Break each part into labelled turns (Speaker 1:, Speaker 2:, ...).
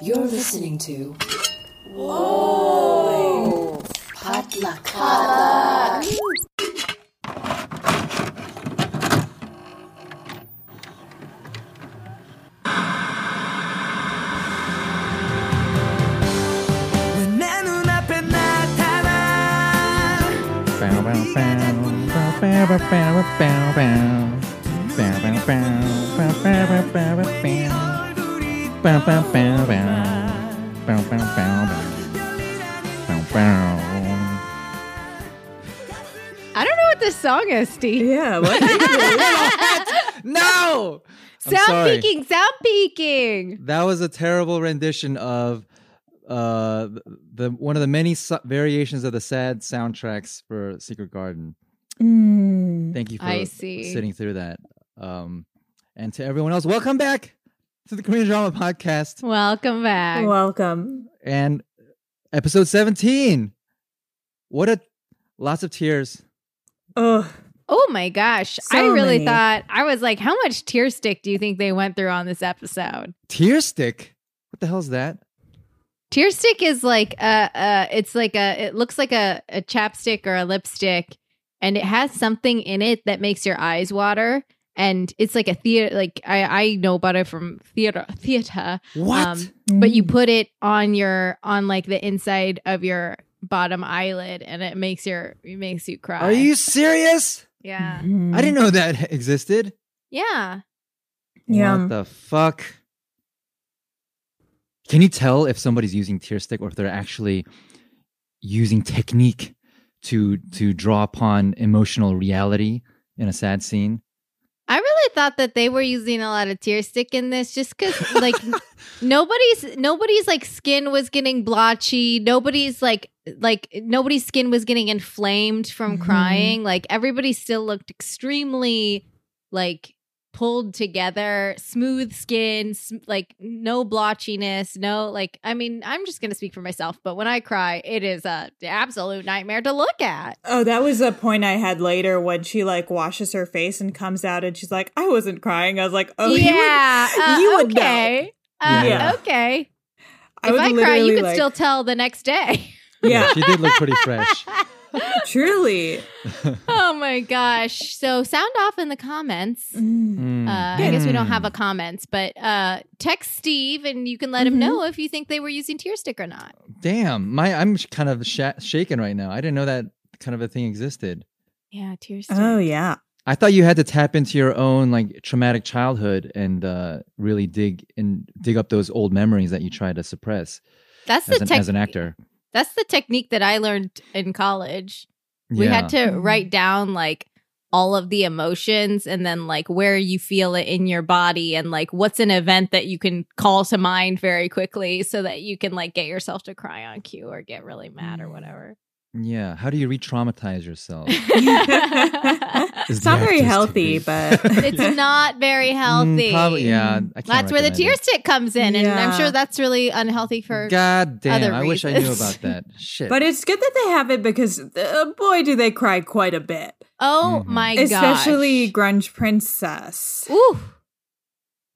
Speaker 1: You're listening to. Whoa! Potluck.
Speaker 2: Bow, bow, bow, bow, bow, bow, bow, bow, bow, bow bow, bow, bow, bow, bow, bow. Bow, bow, bow, bow. Bow, bow, bow, bow. Bow, bow.
Speaker 3: I don't know what this song is, Steve.
Speaker 4: Yeah, what?
Speaker 2: No! I'm
Speaker 3: Sound
Speaker 2: sorry.
Speaker 3: peaking, sound peaking.
Speaker 2: That was a terrible rendition of uh the one of the many su- variations of the sad soundtracks for Secret Garden.
Speaker 4: Mm.
Speaker 2: Thank you for
Speaker 3: I see.
Speaker 2: sitting through that. Um and to everyone else, welcome back to the Korean Drama Podcast
Speaker 3: Welcome back.
Speaker 4: Welcome.
Speaker 2: and episode 17. What a lots of tears.
Speaker 4: Oh,
Speaker 3: oh my gosh. I really
Speaker 4: many.
Speaker 3: thought, I was like, how much tear stick do you think they went through on this episode?
Speaker 2: Tear stick. What the hell's that?
Speaker 3: Tear stick is like a, uh, it's like a, it looks like a, a chapstick or a lipstick, and it has something in it that makes your eyes water. And it's like a theater, like I, I know about it from theater, theater.
Speaker 2: What?
Speaker 3: Um, but you put it on your on like the inside of your bottom eyelid and it makes your it makes you cry
Speaker 2: Are you serious?
Speaker 3: yeah
Speaker 4: Mhm.
Speaker 2: I didn't know that existed.
Speaker 3: yeah
Speaker 4: Yeah.
Speaker 2: What the fuck? Can you tell if somebody's using tear stick or if they're actually using technique to to draw upon emotional reality in a sad scene?
Speaker 3: I really thought that they were using a lot of tear stick in this just because like nobody's nobody's like skin was getting blotchy nobody's like like nobody's skin was getting inflamed from
Speaker 4: Mhm.
Speaker 3: crying like everybody still looked extremely like pulled together smooth skin sm- like no blotchiness no like i mean i'm just gonna speak for myself but when i cry it is a absolute nightmare to look at
Speaker 4: Oh, that was a point I had later when she like washes her face and comes out and she's like, I wasn't crying. I was like, Oh,
Speaker 3: yeah
Speaker 4: you would,
Speaker 3: uh,
Speaker 4: you would know.
Speaker 3: okay uh,
Speaker 4: Yeah.
Speaker 3: okay
Speaker 4: I
Speaker 3: if i cry you
Speaker 4: literally,
Speaker 3: could
Speaker 4: like-
Speaker 3: still tell the next day
Speaker 4: Yeah,
Speaker 2: She did look pretty fresh.
Speaker 4: truly.
Speaker 3: oh my gosh so sound off in the comments
Speaker 4: Mm.
Speaker 2: Mm.
Speaker 3: Uh, I guess we don't
Speaker 2: Mm.
Speaker 3: have a comments, but uh, text Steve and you can let him
Speaker 4: Mhm.
Speaker 3: know if you think they were using tear stick or not.
Speaker 2: Damn, my I'm kind of sh- shaken right now. I didn't know that kind of a thing existed.
Speaker 3: Yeah, tear stick.
Speaker 4: Oh, yeah.
Speaker 2: I thought you had to tap into your own like traumatic childhood and uh, really dig and dig up those old memories that you try to suppress
Speaker 3: That's
Speaker 2: as
Speaker 3: the
Speaker 2: an,
Speaker 3: tech-
Speaker 2: as an actor.
Speaker 3: That's the technique that I learned in college. We
Speaker 2: Yeah.
Speaker 3: had to
Speaker 4: Mhm.
Speaker 3: write down like all of the emotions and then like where you feel it in your body and like what's an event that you can call to mind very quickly so that you can like get yourself to cry on cue or get really mad or whatever.
Speaker 2: Yeah. How do you re-traumatize yourself?
Speaker 3: it's
Speaker 4: not very healthy, but it's
Speaker 3: not very healthy.
Speaker 2: Mm, probably, yeah.
Speaker 3: That's where the
Speaker 2: recommend
Speaker 3: tear
Speaker 2: it.
Speaker 3: stick comes in, and I'm sure that's really unhealthy for.
Speaker 2: God damn!
Speaker 3: other
Speaker 2: I wish I knew about that. Shit.
Speaker 4: but it's good that they have it because uh, boy, do they cry quite a bit,
Speaker 3: Oh
Speaker 2: Mhm.
Speaker 3: my
Speaker 4: especially
Speaker 3: gosh!
Speaker 4: Grunge Princess.
Speaker 3: Ooh,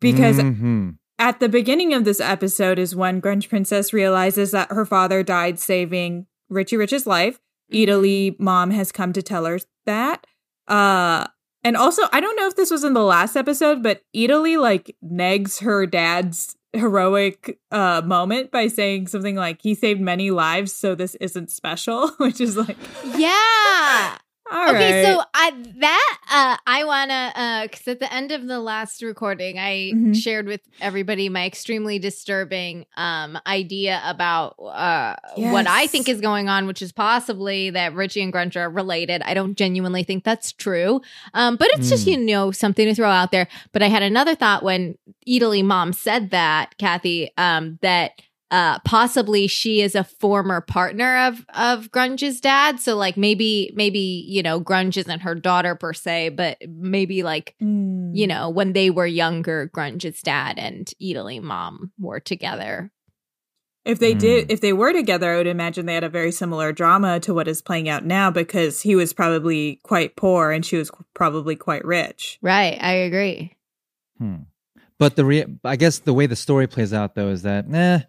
Speaker 4: Because
Speaker 2: Mhm.
Speaker 4: at the beginning of this episode is when Grunge Princess realizes that her father died saving Richie Rich's life. Italy mom has come to tell her that. Uh and also I don't know if this was in the last episode, but Italy like negs her dad's heroic uh moment by saying something like he saved many lives so this isn't special, which is like
Speaker 3: yeah.
Speaker 4: All
Speaker 3: okay,
Speaker 4: right.
Speaker 3: so I that uh I wanna uh because at the end of the last recording, I
Speaker 4: Mhm.
Speaker 3: shared with everybody my extremely disturbing um idea about uh what I think is going on, which is possibly that Richie and Grunge are related. I don't genuinely think that's true, um, but it's just
Speaker 2: Mm.
Speaker 3: you know something to throw out there. But I had another thought when Italy mom said that, Kathy, um, that uh possibly she is a former partner of of grunge's dad so like maybe maybe you know grunge isn't her daughter per se but maybe like
Speaker 4: Mm.
Speaker 3: you know when they were younger grunge's dad and italy mom were together
Speaker 4: If they
Speaker 2: Hmm.
Speaker 4: did, if they were together, I would imagine they had a very similar drama to what is playing out now because he was probably quite poor and she was probably quite rich.
Speaker 3: right i agree
Speaker 2: Hmm. But the re- I guess the way the story plays out though is that eh, uh,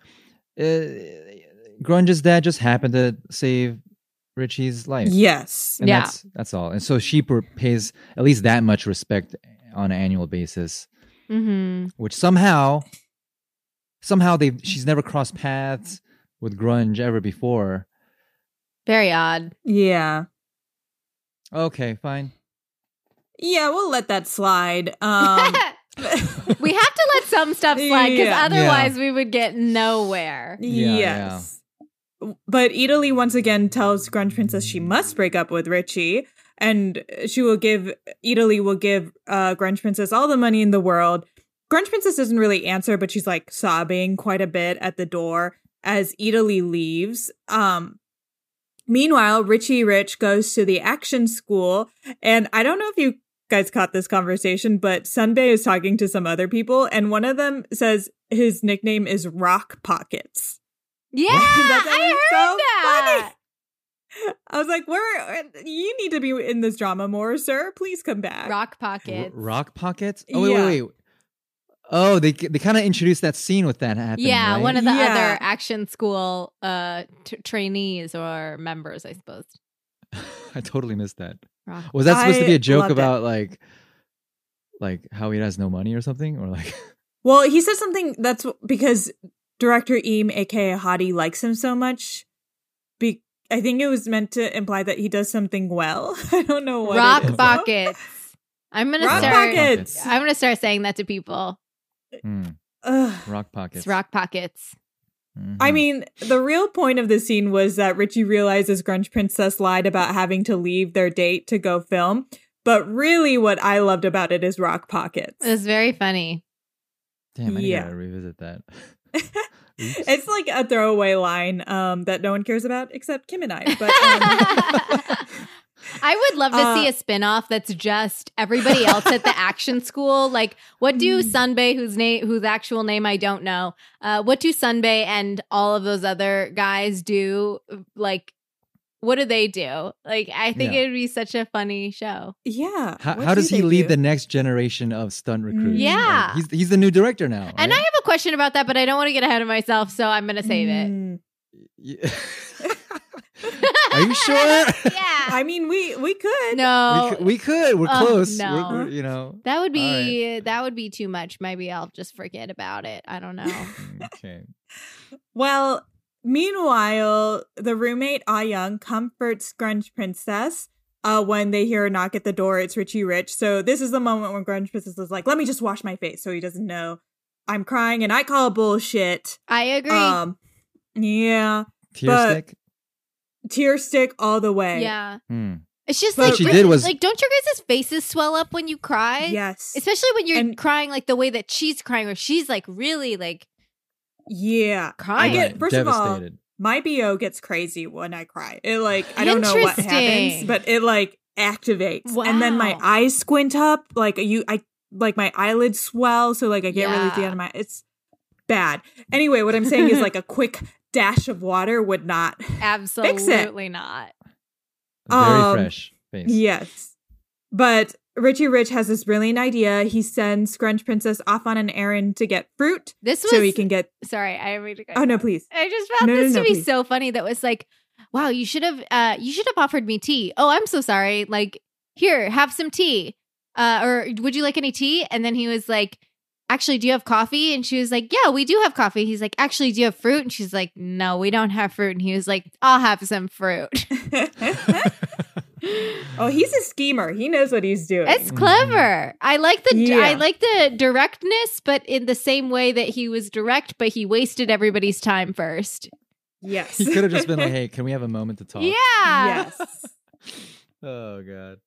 Speaker 2: Grunge's dad just happened to save Richie's life.
Speaker 4: Yes.
Speaker 2: And
Speaker 3: Yeah.
Speaker 2: that's that's all. And so she pays at least that much respect on an annual basis,
Speaker 3: Mm-hmm.
Speaker 2: which somehow somehow they she's never crossed paths with grunge ever before.
Speaker 3: Very odd.
Speaker 4: Yeah.
Speaker 2: Okay, fine.
Speaker 4: Yeah, we'll let that slide. Um
Speaker 3: we have to let some stuff slide because
Speaker 4: Yeah.
Speaker 3: otherwise we would get nowhere.
Speaker 2: Yeah,
Speaker 4: yes. But Italy once again tells Grunge Princess she must break up with Richie, and she will give Italy will give uh, Grunge Princess all the money in the world. Grunge Princess doesn't really answer, but she's like sobbing quite a bit at the door as Italy leaves. Um, meanwhile, Richie Rich goes to the action school, and I don't know if you guys caught this conversation, but Sunbay is talking to some other people, and one of them says his nickname is Rock Pockets.
Speaker 3: Yeah,
Speaker 4: That
Speaker 3: I heard
Speaker 4: so
Speaker 3: that.
Speaker 4: I was like, "Where you need to be in this drama more, sir? Please come back."
Speaker 3: Rock
Speaker 2: R-
Speaker 3: pockets.
Speaker 2: rock pockets? Oh wait,
Speaker 4: Yeah.
Speaker 2: wait, wait. Oh, they they kind of introduced that scene with that happening.
Speaker 3: yeah,
Speaker 2: right?
Speaker 3: one of the
Speaker 4: Yeah.
Speaker 3: other action school uh t- trainees or members, I suppose.
Speaker 2: I totally missed that.
Speaker 3: Rock.
Speaker 2: Was that supposed to be a joke
Speaker 4: loved it.
Speaker 2: about like like how he has no money or something or like
Speaker 4: Well, he said something that's because director Im, aka Hottie, likes him so much. Be- I think it was meant to imply that he does something well. I don't know what.
Speaker 3: Rock
Speaker 4: is, though.
Speaker 3: pockets. I'm gonna start.
Speaker 4: pockets.
Speaker 3: I'm gonna start saying that to people.
Speaker 2: hmm, rock pockets?
Speaker 3: It's rock pockets.
Speaker 2: Mhm.
Speaker 4: I mean, the real point of the scene was that Richie realizes Grunge Princess lied about having to leave their date to go film. But really, what I loved about it is Rock Pockets.
Speaker 3: It was very funny.
Speaker 2: Damn, I need
Speaker 4: yeah.
Speaker 2: to revisit that.
Speaker 4: it's like a throwaway line um, that no one cares about except Kim and I. But um,
Speaker 3: I would love to see
Speaker 4: Uh,
Speaker 3: a spin-off that's just everybody else at the action school. Like, what do
Speaker 4: Mm.
Speaker 3: Sunbay, whose name, whose actual name I don't know, uh, what do Sunbay and all of those other guys do? Like, what do they do? Like, I think
Speaker 2: Yeah.
Speaker 3: it would be such a funny show.
Speaker 4: yeah,
Speaker 2: how, how
Speaker 4: do
Speaker 2: does he lead
Speaker 4: do?
Speaker 2: the next generation of stunt recruits?
Speaker 3: Yeah.
Speaker 2: Like, he's he's the new director now.
Speaker 3: And I have a question about that, but I don't want to get ahead of myself, so I'm going to save it.
Speaker 4: Mm.
Speaker 2: Yeah. Are you sure?
Speaker 3: yeah.
Speaker 4: I mean, we we could.
Speaker 3: no.
Speaker 2: we, could, we could. We're
Speaker 3: Oh,
Speaker 2: close.
Speaker 3: no.
Speaker 2: We're, we're, you know.
Speaker 3: that would
Speaker 2: All
Speaker 3: be that would be too much. Maybe I'll just forget about it. I don't know.
Speaker 2: Okay.
Speaker 4: Well, meanwhile, the roommate Ah Young comforts Grunge Princess. Uh, when they hear a knock at the door, it's Richie Rich. So this is the moment when Grunge Princess is like, "Let me just wash my face," so he doesn't know I'm crying, and I call bullshit.
Speaker 3: I agree.
Speaker 4: Um, yeah,
Speaker 2: Tear
Speaker 4: But-
Speaker 2: stick.
Speaker 4: tear stick all the way.
Speaker 3: yeah.
Speaker 2: Hmm.
Speaker 3: It's just
Speaker 4: But
Speaker 3: like
Speaker 2: she did was-
Speaker 3: like don't your guys' faces swell up when you cry?
Speaker 4: Yes.
Speaker 3: Especially when you're
Speaker 4: And-
Speaker 3: crying like the way that she's crying, where she's like really like
Speaker 4: yeah. I
Speaker 3: crying.
Speaker 4: get
Speaker 2: Right,
Speaker 4: first of all, my bo gets crazy when I cry. It like I don't know what happens, but it like activates, and then my eyes squint up. Like you, I like my eyelids swell, so like I can't really see
Speaker 3: Yeah.
Speaker 4: out of my. It's bad. Anyway, what I'm saying is like a quick dash of water would not.
Speaker 3: absolutely not.
Speaker 2: Very
Speaker 4: um,
Speaker 2: fresh face.
Speaker 4: Yes, but Richie Rich has this brilliant idea. He sends Grunge Princess off on an errand to get fruit,
Speaker 3: This was
Speaker 4: so he can get.
Speaker 3: sorry, I didn't to cut
Speaker 4: Oh
Speaker 3: you
Speaker 4: no, please.
Speaker 3: I just found
Speaker 4: No, no,
Speaker 3: this
Speaker 4: no,
Speaker 3: to be
Speaker 4: please.
Speaker 3: so funny. That was like, wow, you should have, uh, you should have offered me tea. Oh, I'm so sorry. Like, here, have some tea. Uh, or would you like any tea? And then he was like, actually, do you have coffee? And she was like, yeah, we do have coffee. He's like, actually, do you have fruit? And she's like, no, we don't have fruit. And he was like, I'll have some fruit.
Speaker 4: oh, he's a schemer. He knows what he's doing.
Speaker 3: It's mm-hmm. clever. I like the
Speaker 4: Yeah.
Speaker 3: I like the directness, but in the same way that he was direct, but he wasted everybody's time first.
Speaker 4: yes.
Speaker 2: he could have just been like, "Hey, can we have a moment to talk?"
Speaker 3: Yeah.
Speaker 4: yes.
Speaker 2: Oh god.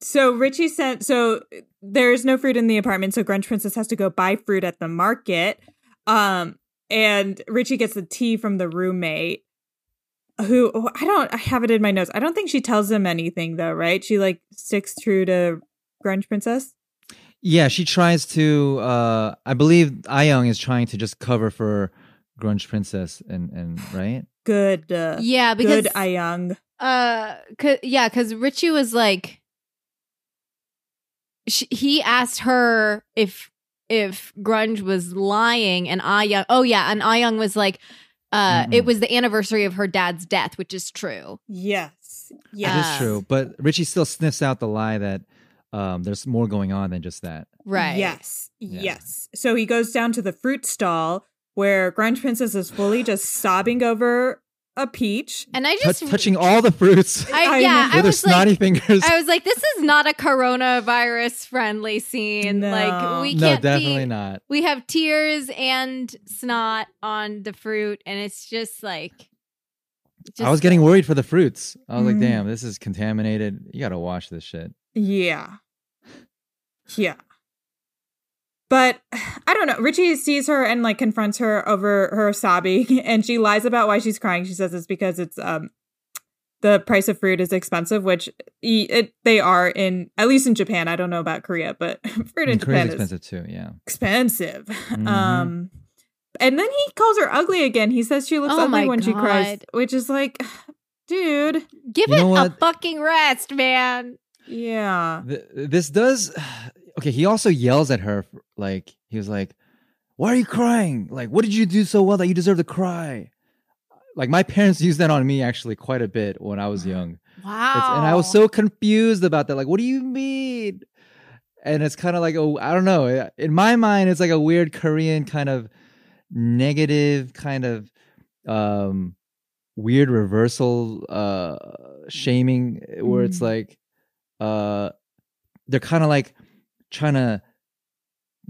Speaker 4: So Richie sent so there's no fruit in the apartment, so Grunge Princess has to go buy fruit at the market. Um and Richie gets the tea from the roommate who oh, I don't I have it in my notes. I don't think she tells him anything though, right? She like sticks true to Grunge Princess.
Speaker 2: Yeah, she tries to. uh I believe Ayong is trying to just cover for Grunge Princess, and and right.
Speaker 4: Good uh,
Speaker 3: Yeah, because
Speaker 4: good Ayang.
Speaker 3: uh cause, yeah, cuz Richie was like sh he asked her if if Grunge was lying and Ah Young. Oh yeah, and Ah Young was like, uh,
Speaker 2: Mm-mm.
Speaker 3: it was the anniversary of her dad's death, which is true.
Speaker 4: Yes.
Speaker 2: It
Speaker 4: Yes.
Speaker 2: is true, but Richie still sniffs out the lie that um, there's more going on than just that.
Speaker 3: Right.
Speaker 4: Yes.
Speaker 2: Yeah.
Speaker 4: Yes. So he goes down to the fruit stall where Grunge Princess is fully just sobbing over a peach.
Speaker 3: And I
Speaker 2: Tou-
Speaker 3: just
Speaker 2: touching all the fruits
Speaker 3: I,
Speaker 4: I
Speaker 3: yeah,
Speaker 4: know.
Speaker 3: I
Speaker 2: her
Speaker 3: was
Speaker 2: snotty
Speaker 3: like,
Speaker 2: fingers.
Speaker 3: I was like, this is not a coronavirus friendly scene.
Speaker 4: No.
Speaker 3: Like we can't
Speaker 2: definitely
Speaker 3: be,
Speaker 2: not.
Speaker 3: We have tears and snot on the fruit, and it's just like.
Speaker 2: I was getting worried for the fruits. I was
Speaker 4: Mm.
Speaker 2: like, damn, this is contaminated. You got to wash this shit.
Speaker 4: Yeah. Yeah. But I don't know. Richie sees her and like confronts her over her sobbing and she lies about why she's crying. She says it's because it's um the price of fruit is expensive, which e- it, they are in at least in Japan. I don't know about Korea, but fruit in
Speaker 2: And Korea's
Speaker 4: Japan is
Speaker 2: expensive too. Yeah.
Speaker 4: expensive.
Speaker 2: Mhm.
Speaker 4: Um and then he calls her ugly again. He says she looks
Speaker 3: Oh
Speaker 4: ugly
Speaker 3: my
Speaker 4: when she cries, which is like dude.
Speaker 3: Give
Speaker 2: You
Speaker 3: it a fucking rest, man.
Speaker 4: Yeah.
Speaker 2: Th- this does. Okay, he also yells at her. Like he was like, "Why are you crying? Like, what did you do so well that you deserve to cry?" Like my parents used that on me actually quite a bit when I was young.
Speaker 3: Wow.
Speaker 2: It's- and I was so confused about that. Like, what do you mean? And it's kind of like, oh, I don't know. In my mind, it's like a weird Korean kind of negative, kind of um, weird reversal uh, shaming, where it's
Speaker 4: Mm.
Speaker 2: like uh, they're kind of like trying to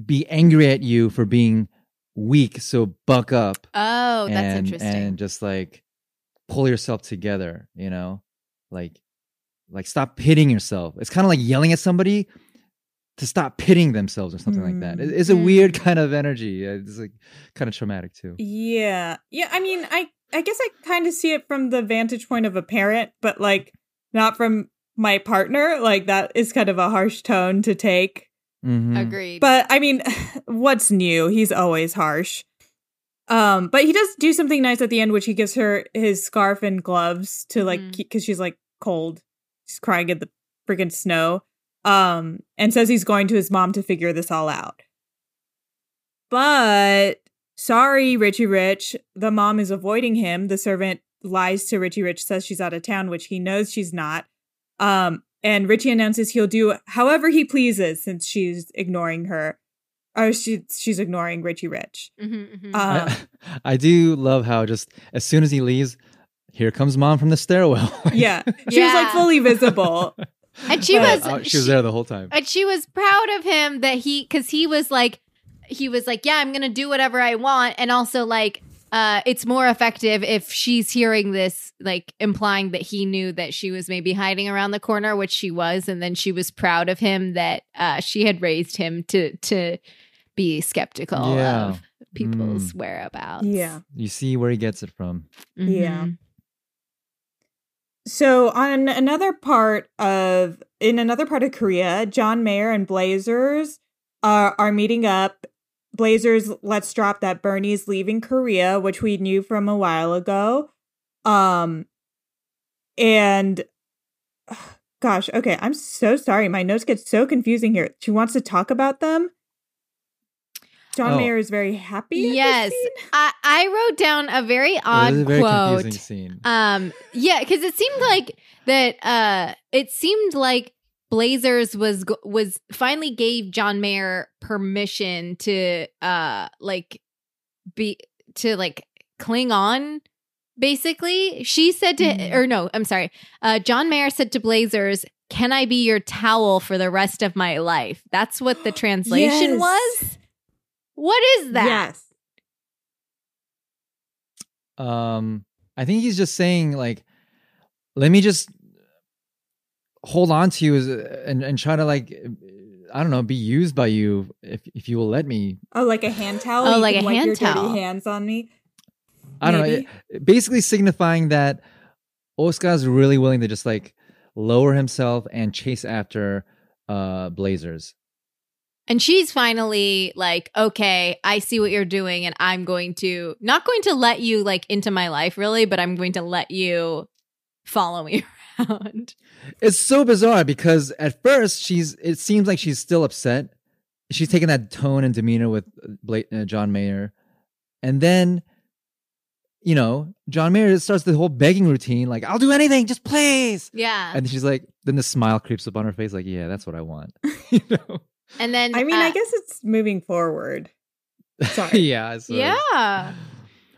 Speaker 2: be angry at you for being weak. So buck up
Speaker 3: Oh, that's interesting.
Speaker 2: and just like pull yourself together you know like like stop pitting yourself it's kind of like yelling at somebody to stop pitting themselves or something like that It- it's a
Speaker 3: Mm.
Speaker 2: weird kind of energy it's like kind of traumatic too
Speaker 4: Yeah. Yeah, I mean, I I guess I kind of see it from the vantage point of a parent, but like not from my partner. Like that is kind of a harsh tone to take.
Speaker 2: Mhm.
Speaker 3: Agreed.
Speaker 4: But I mean, what's new? He's always harsh. Um, but he does do something nice at the end, which he gives her his scarf and gloves to like because she's like cold. She's crying in the freaking snow. Um, and says he's going to his mom to figure this all out. But sorry, Richie Rich. The mom is avoiding him. The servant lies to Richie Rich, says she's out of town, which he knows she's not. Um, and Richie announces he'll do however he pleases since she's ignoring her. Or she she's ignoring Richie Rich.
Speaker 3: Mhm, mhm.
Speaker 4: Uh,
Speaker 2: I, I do love how just as soon as he leaves here comes mom from the stairwell
Speaker 4: yeah. She was like fully visible.
Speaker 3: and she
Speaker 4: but-
Speaker 3: was
Speaker 2: Oh, she was there the whole time
Speaker 3: and she was proud of him that he because he was like he was like yeah i'm gonna do whatever i want and also like uh it's more effective if she's hearing this like implying that he knew that she was maybe hiding around the corner which she was and then she was proud of him that uh she had raised him to to be skeptical
Speaker 2: Yeah.
Speaker 3: of people's
Speaker 2: Mm.
Speaker 3: whereabouts
Speaker 4: yeah.
Speaker 2: you see where he gets it from
Speaker 4: Yeah.
Speaker 3: Mhm.
Speaker 4: So on another part of in another part of Korea, John Mayer and Blazers are are meeting up. Blazers let's drop that Bernie's leaving Korea, which we knew from a while ago. Um and gosh, okay, I'm so sorry. My notes get so confusing here. She wants to talk about them. John
Speaker 2: Oh.
Speaker 4: Mayer is very happy.
Speaker 3: yes. I, I wrote down a very odd
Speaker 2: a very
Speaker 3: quote
Speaker 2: confusing scene
Speaker 3: Um, yeah, because it seemed like that. Uh, it seemed like Blazers was was finally gave John Mayer permission to uh like be to like cling on. Basically, she said to
Speaker 4: Mhm.
Speaker 3: or no, I'm sorry. Uh, John Mayer said to Blazers, "Can I be your towel for the rest of my life?" That's what the translation
Speaker 4: Yes.
Speaker 3: was. What is that?
Speaker 4: Yes.
Speaker 2: um i think he's just saying like let me just hold on to you as, and and try to like i don't know be used by you if if you will let me
Speaker 4: Oh, like a hand towel.
Speaker 3: Oh,
Speaker 4: You
Speaker 3: like a hand
Speaker 4: your
Speaker 3: towel.
Speaker 4: Dirty hands on me.
Speaker 2: i don't know it- basically signifying that oscar's really willing to just like lower himself and chase after uh blazers
Speaker 3: And she's finally like, okay, I see what you're doing, and I'm going to not going to let you like into my life really, but I'm going to let you follow me around.
Speaker 2: it's so bizarre because at first she's it seems like she's still upset she's taking that tone and demeanor with Bla- uh, John Mayer, and then, you know, John Mayer starts the whole begging routine, like "I'll do anything, just please."
Speaker 3: Yeah.
Speaker 2: And she's like, then the smile creeps up on her face, like, "Yeah, that's what I want." you know?
Speaker 3: And then
Speaker 4: I mean, I
Speaker 3: uh,
Speaker 4: guess it's moving forward. Sorry.
Speaker 2: yeah. I.
Speaker 3: Yeah.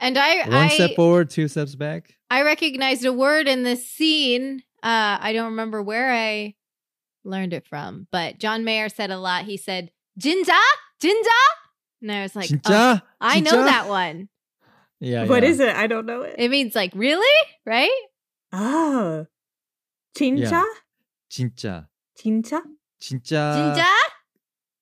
Speaker 3: And I
Speaker 2: One
Speaker 3: I
Speaker 2: step forward, two steps back.
Speaker 3: I recognized a word in this scene. Uh I don't remember where I learned it from, but John Mayer said a lot. He said, "Jinja? Jinja?" And I was like,
Speaker 2: Jinja?
Speaker 3: oh, I know
Speaker 2: Jinja?
Speaker 3: that one.
Speaker 2: Yeah.
Speaker 4: What
Speaker 2: yeah.
Speaker 4: is it? I don't know it.
Speaker 3: It means like, really? Right?
Speaker 4: oh. Chincha?
Speaker 2: Jinja.
Speaker 4: Chincha?
Speaker 2: Jinja.
Speaker 3: Jinja?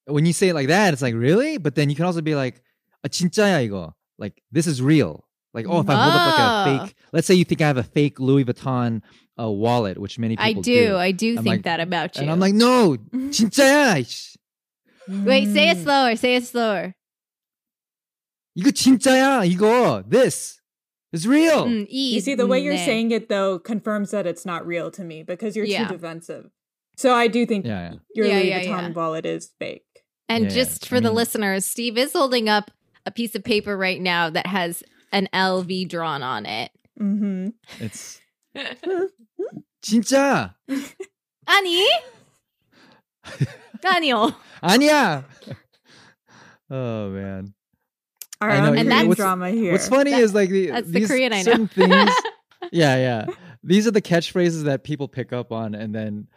Speaker 2: when you say it like that, it's like really, but then you can also be like a 진짜야 이거. Like this is real. Like oh, if I hold up like
Speaker 3: Oh.
Speaker 2: a fake, let's say you think I have a fake Louis Vuitton uh, wallet, which many
Speaker 3: I
Speaker 2: people
Speaker 3: do. I do
Speaker 2: I'm
Speaker 3: think
Speaker 2: like-
Speaker 3: that about you.
Speaker 2: and I'm like, no, 진짜야. 이씨.
Speaker 3: Wait, say
Speaker 4: Mm.
Speaker 3: it slower. Say it slower.
Speaker 2: 이거 진짜야. 이거 this is real.
Speaker 3: Mm,
Speaker 4: You see, the way you're
Speaker 3: 네.
Speaker 4: saying it, though, confirms that it's not real to me because you're
Speaker 3: Yeah.
Speaker 4: too defensive. So I do think
Speaker 2: Yeah, yeah.
Speaker 4: your
Speaker 3: Yeah,
Speaker 4: Louis
Speaker 3: yeah,
Speaker 4: Vuitton
Speaker 3: yeah.
Speaker 4: wallet is fake.
Speaker 3: And
Speaker 2: Yeah,
Speaker 3: just
Speaker 2: I
Speaker 3: for the
Speaker 2: mean-
Speaker 3: listeners, Steve is holding up a piece of paper right now that has an LV drawn on it.
Speaker 4: Mm-hmm.
Speaker 2: It's 진짜
Speaker 3: 아니? 아니요.
Speaker 2: 아니야. Oh man.
Speaker 4: Our
Speaker 2: I know,
Speaker 4: own
Speaker 3: and
Speaker 4: Korean
Speaker 3: that's-
Speaker 4: drama here.
Speaker 2: What's funny
Speaker 3: That-
Speaker 2: is like the,
Speaker 3: that's the
Speaker 2: these
Speaker 3: Korean I know.
Speaker 2: certain things. yeah, yeah. These are the catchphrases that people pick up on, and then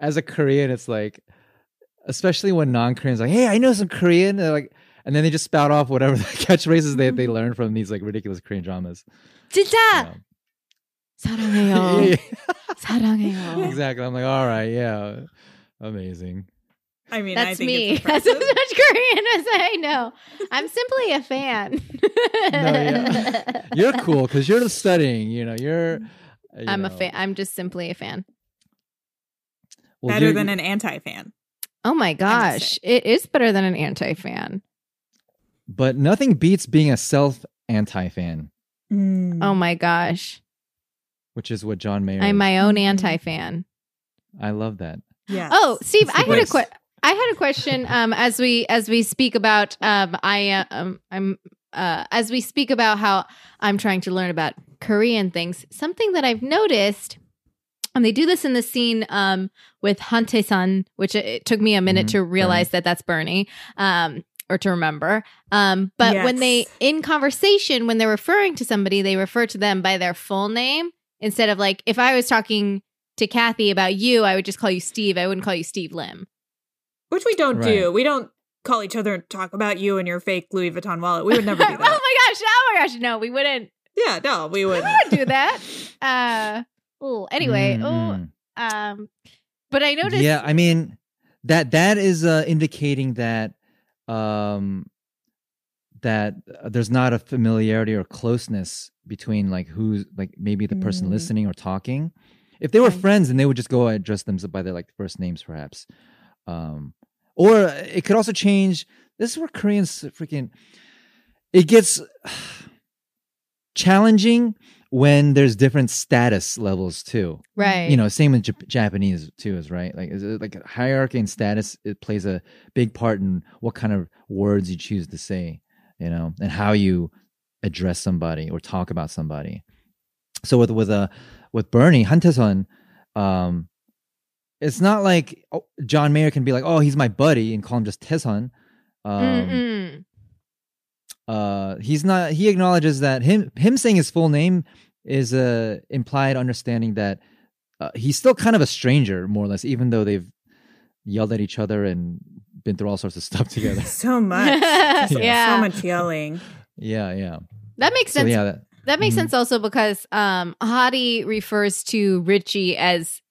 Speaker 2: as a Korean, it's like, especially when non-Koreans like, "Hey, I know some Korean," they're like, and then they just spout off whatever the catchphrases they they learn from these like ridiculous Korean dramas.
Speaker 3: 진짜
Speaker 2: Yeah.
Speaker 3: 사랑해요.
Speaker 2: Yeah,
Speaker 3: 사랑해요.
Speaker 2: exactly. I'm like, all right, yeah, amazing.
Speaker 4: I mean, I
Speaker 3: That's
Speaker 4: think
Speaker 3: me.
Speaker 4: it's
Speaker 3: That's as
Speaker 4: impressive.
Speaker 3: much Korean as I know. I'm simply a fan.
Speaker 2: yeah. You're cool because you're studying. You know, you're. you
Speaker 3: I'm a
Speaker 2: know,
Speaker 3: fan. I'm just simply a fan.
Speaker 2: well,
Speaker 4: Better
Speaker 2: you're-
Speaker 4: than an anti-fan.
Speaker 3: Oh my
Speaker 4: just
Speaker 3: gosh, it is better than an anti-fan.
Speaker 2: But nothing beats being a self anti-fan,
Speaker 4: Mm.
Speaker 3: Oh my gosh,
Speaker 2: which is what John Mayer.
Speaker 3: I'm my own
Speaker 4: Mhm.
Speaker 3: anti-fan.
Speaker 2: I love that.
Speaker 4: Yeah.
Speaker 3: Oh, Steve, I had a
Speaker 2: best.
Speaker 3: que- I had a question. Um, as we as we speak about um, I uh, um, I'm uh, as we speak about how I'm trying to learn about Korean things. Something that I've noticed, and they do this in the scene um with Hante-san, which it, it took me a minute
Speaker 2: Mhm,
Speaker 3: to realize that that's Bernie. Um. Or to remember, um, but when they in conversation, when they're referring to somebody, they refer to them by their full name instead of like if I was talking to Kathy about you, I would just call you Steve. I wouldn't call you Steve Lim.
Speaker 4: Which we don't
Speaker 2: Right.
Speaker 4: do. We don't call each other and talk about you and your fake Louis Vuitton wallet. We would never do that.
Speaker 3: oh my gosh! Oh my gosh! No, we wouldn't.
Speaker 4: yeah, no, we
Speaker 3: We
Speaker 4: wouldn't.
Speaker 3: wouldn't do that. Uh. Oh. Anyway.
Speaker 2: Mm, mm.
Speaker 3: Oh. Um. But I noticed.
Speaker 2: Yeah, I mean that that is uh, indicating that um that uh, there's not a familiarity or closeness between like who's like maybe the person
Speaker 4: Mm.
Speaker 2: listening or talking. If they were
Speaker 3: Okay.
Speaker 2: friends, then they would just go address them by their like first names, perhaps. Um, or it could also change. This is where Koreans freaking. It gets challenging when there's different status levels too
Speaker 3: Right.
Speaker 2: you know same with Jap- japanese too is right like is it like hierarchy and status it plays a big part in what kind of words you choose to say you know and how you address somebody or talk about somebody so with with a with bernie hunterson um it's not like oh, john mayer can be like oh he's my buddy and call him just teson um uh he's not he acknowledges that him him saying his full name is a implied understanding that uh, he's still kind of a stranger more or less even though they've yelled at each other and been through all sorts of stuff together
Speaker 4: So much.
Speaker 3: Yeah.
Speaker 4: So much yelling.
Speaker 2: Yeah yeah
Speaker 3: That makes
Speaker 2: so
Speaker 3: sense.
Speaker 2: yeah that,
Speaker 3: That makes
Speaker 2: Mhm.
Speaker 3: sense also because um Hottie refers to Richie as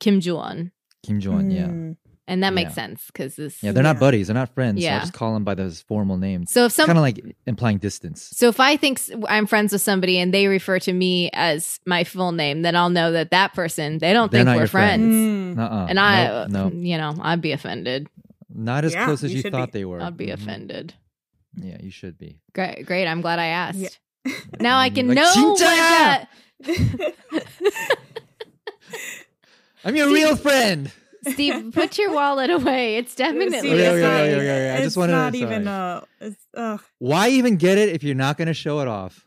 Speaker 3: Kim Joo-won.
Speaker 2: kim jong yeah
Speaker 4: Mm.
Speaker 3: And that makes
Speaker 2: Yeah.
Speaker 3: sense because this
Speaker 2: yeah they're not buddies they're not friends so
Speaker 3: Yeah.
Speaker 2: i'll just call them by those formal names
Speaker 3: so if some
Speaker 2: kind of like implying distance
Speaker 3: So if I think I'm friends with somebody and they refer to me as my full name, then I'll know that that person they don't
Speaker 2: They're
Speaker 3: think we're
Speaker 2: your friend.
Speaker 3: friends.
Speaker 4: Mm.
Speaker 2: uh-uh.
Speaker 3: And I,
Speaker 2: no,
Speaker 3: you know, I'd be offended.
Speaker 2: not as
Speaker 4: Yeah,
Speaker 2: close as
Speaker 4: you
Speaker 2: you thought
Speaker 4: be.
Speaker 2: they were
Speaker 3: I'd be
Speaker 2: Mhm.
Speaker 3: offended.
Speaker 2: Yeah, you should be.
Speaker 3: Great, great. I'm glad I asked.
Speaker 4: Yeah.
Speaker 3: now I can
Speaker 2: like,
Speaker 3: know. That...
Speaker 2: I'm your real friend.
Speaker 3: Steve, put your wallet away. It's definitely.
Speaker 4: It's not,
Speaker 2: I just wanted
Speaker 4: not to,
Speaker 2: even.
Speaker 4: a.
Speaker 2: Why even get it if you're not going to show it off?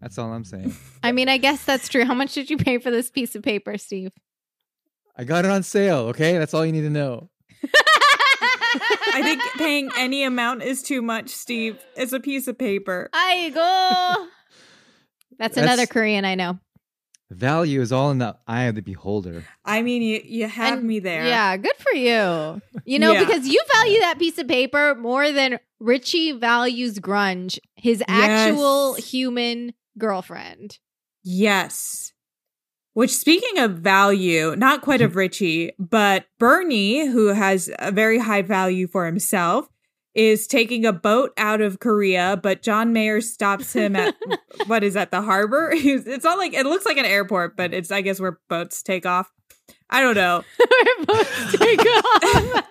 Speaker 2: That's all I'm saying.
Speaker 3: I mean, I guess that's true. How much did you pay for this piece of paper, Steve?
Speaker 2: I got it on sale. Okay, that's all you need to know.
Speaker 4: I think paying any amount is too much, Steve. It's a piece of paper.
Speaker 3: I go. That's,
Speaker 2: That's-
Speaker 3: another Korean I know.
Speaker 2: Value is all in the eye of the beholder.
Speaker 4: I mean, you you have
Speaker 3: And-
Speaker 4: me there.
Speaker 3: Yeah, good for you. You know,
Speaker 4: Yeah.
Speaker 3: because you value that piece of paper more than Richie values grunge, his actual
Speaker 4: Yes.
Speaker 3: human girlfriend.
Speaker 4: Yes. Which, speaking of value, not quite of Richie, but Bernie, who has a very high value for himself, is taking a boat out of Korea, but John Mayer stops him at what is that, the harbor? It's not like it looks like an airport, but it's I guess where boats take off. I don't know.
Speaker 3: We're take off.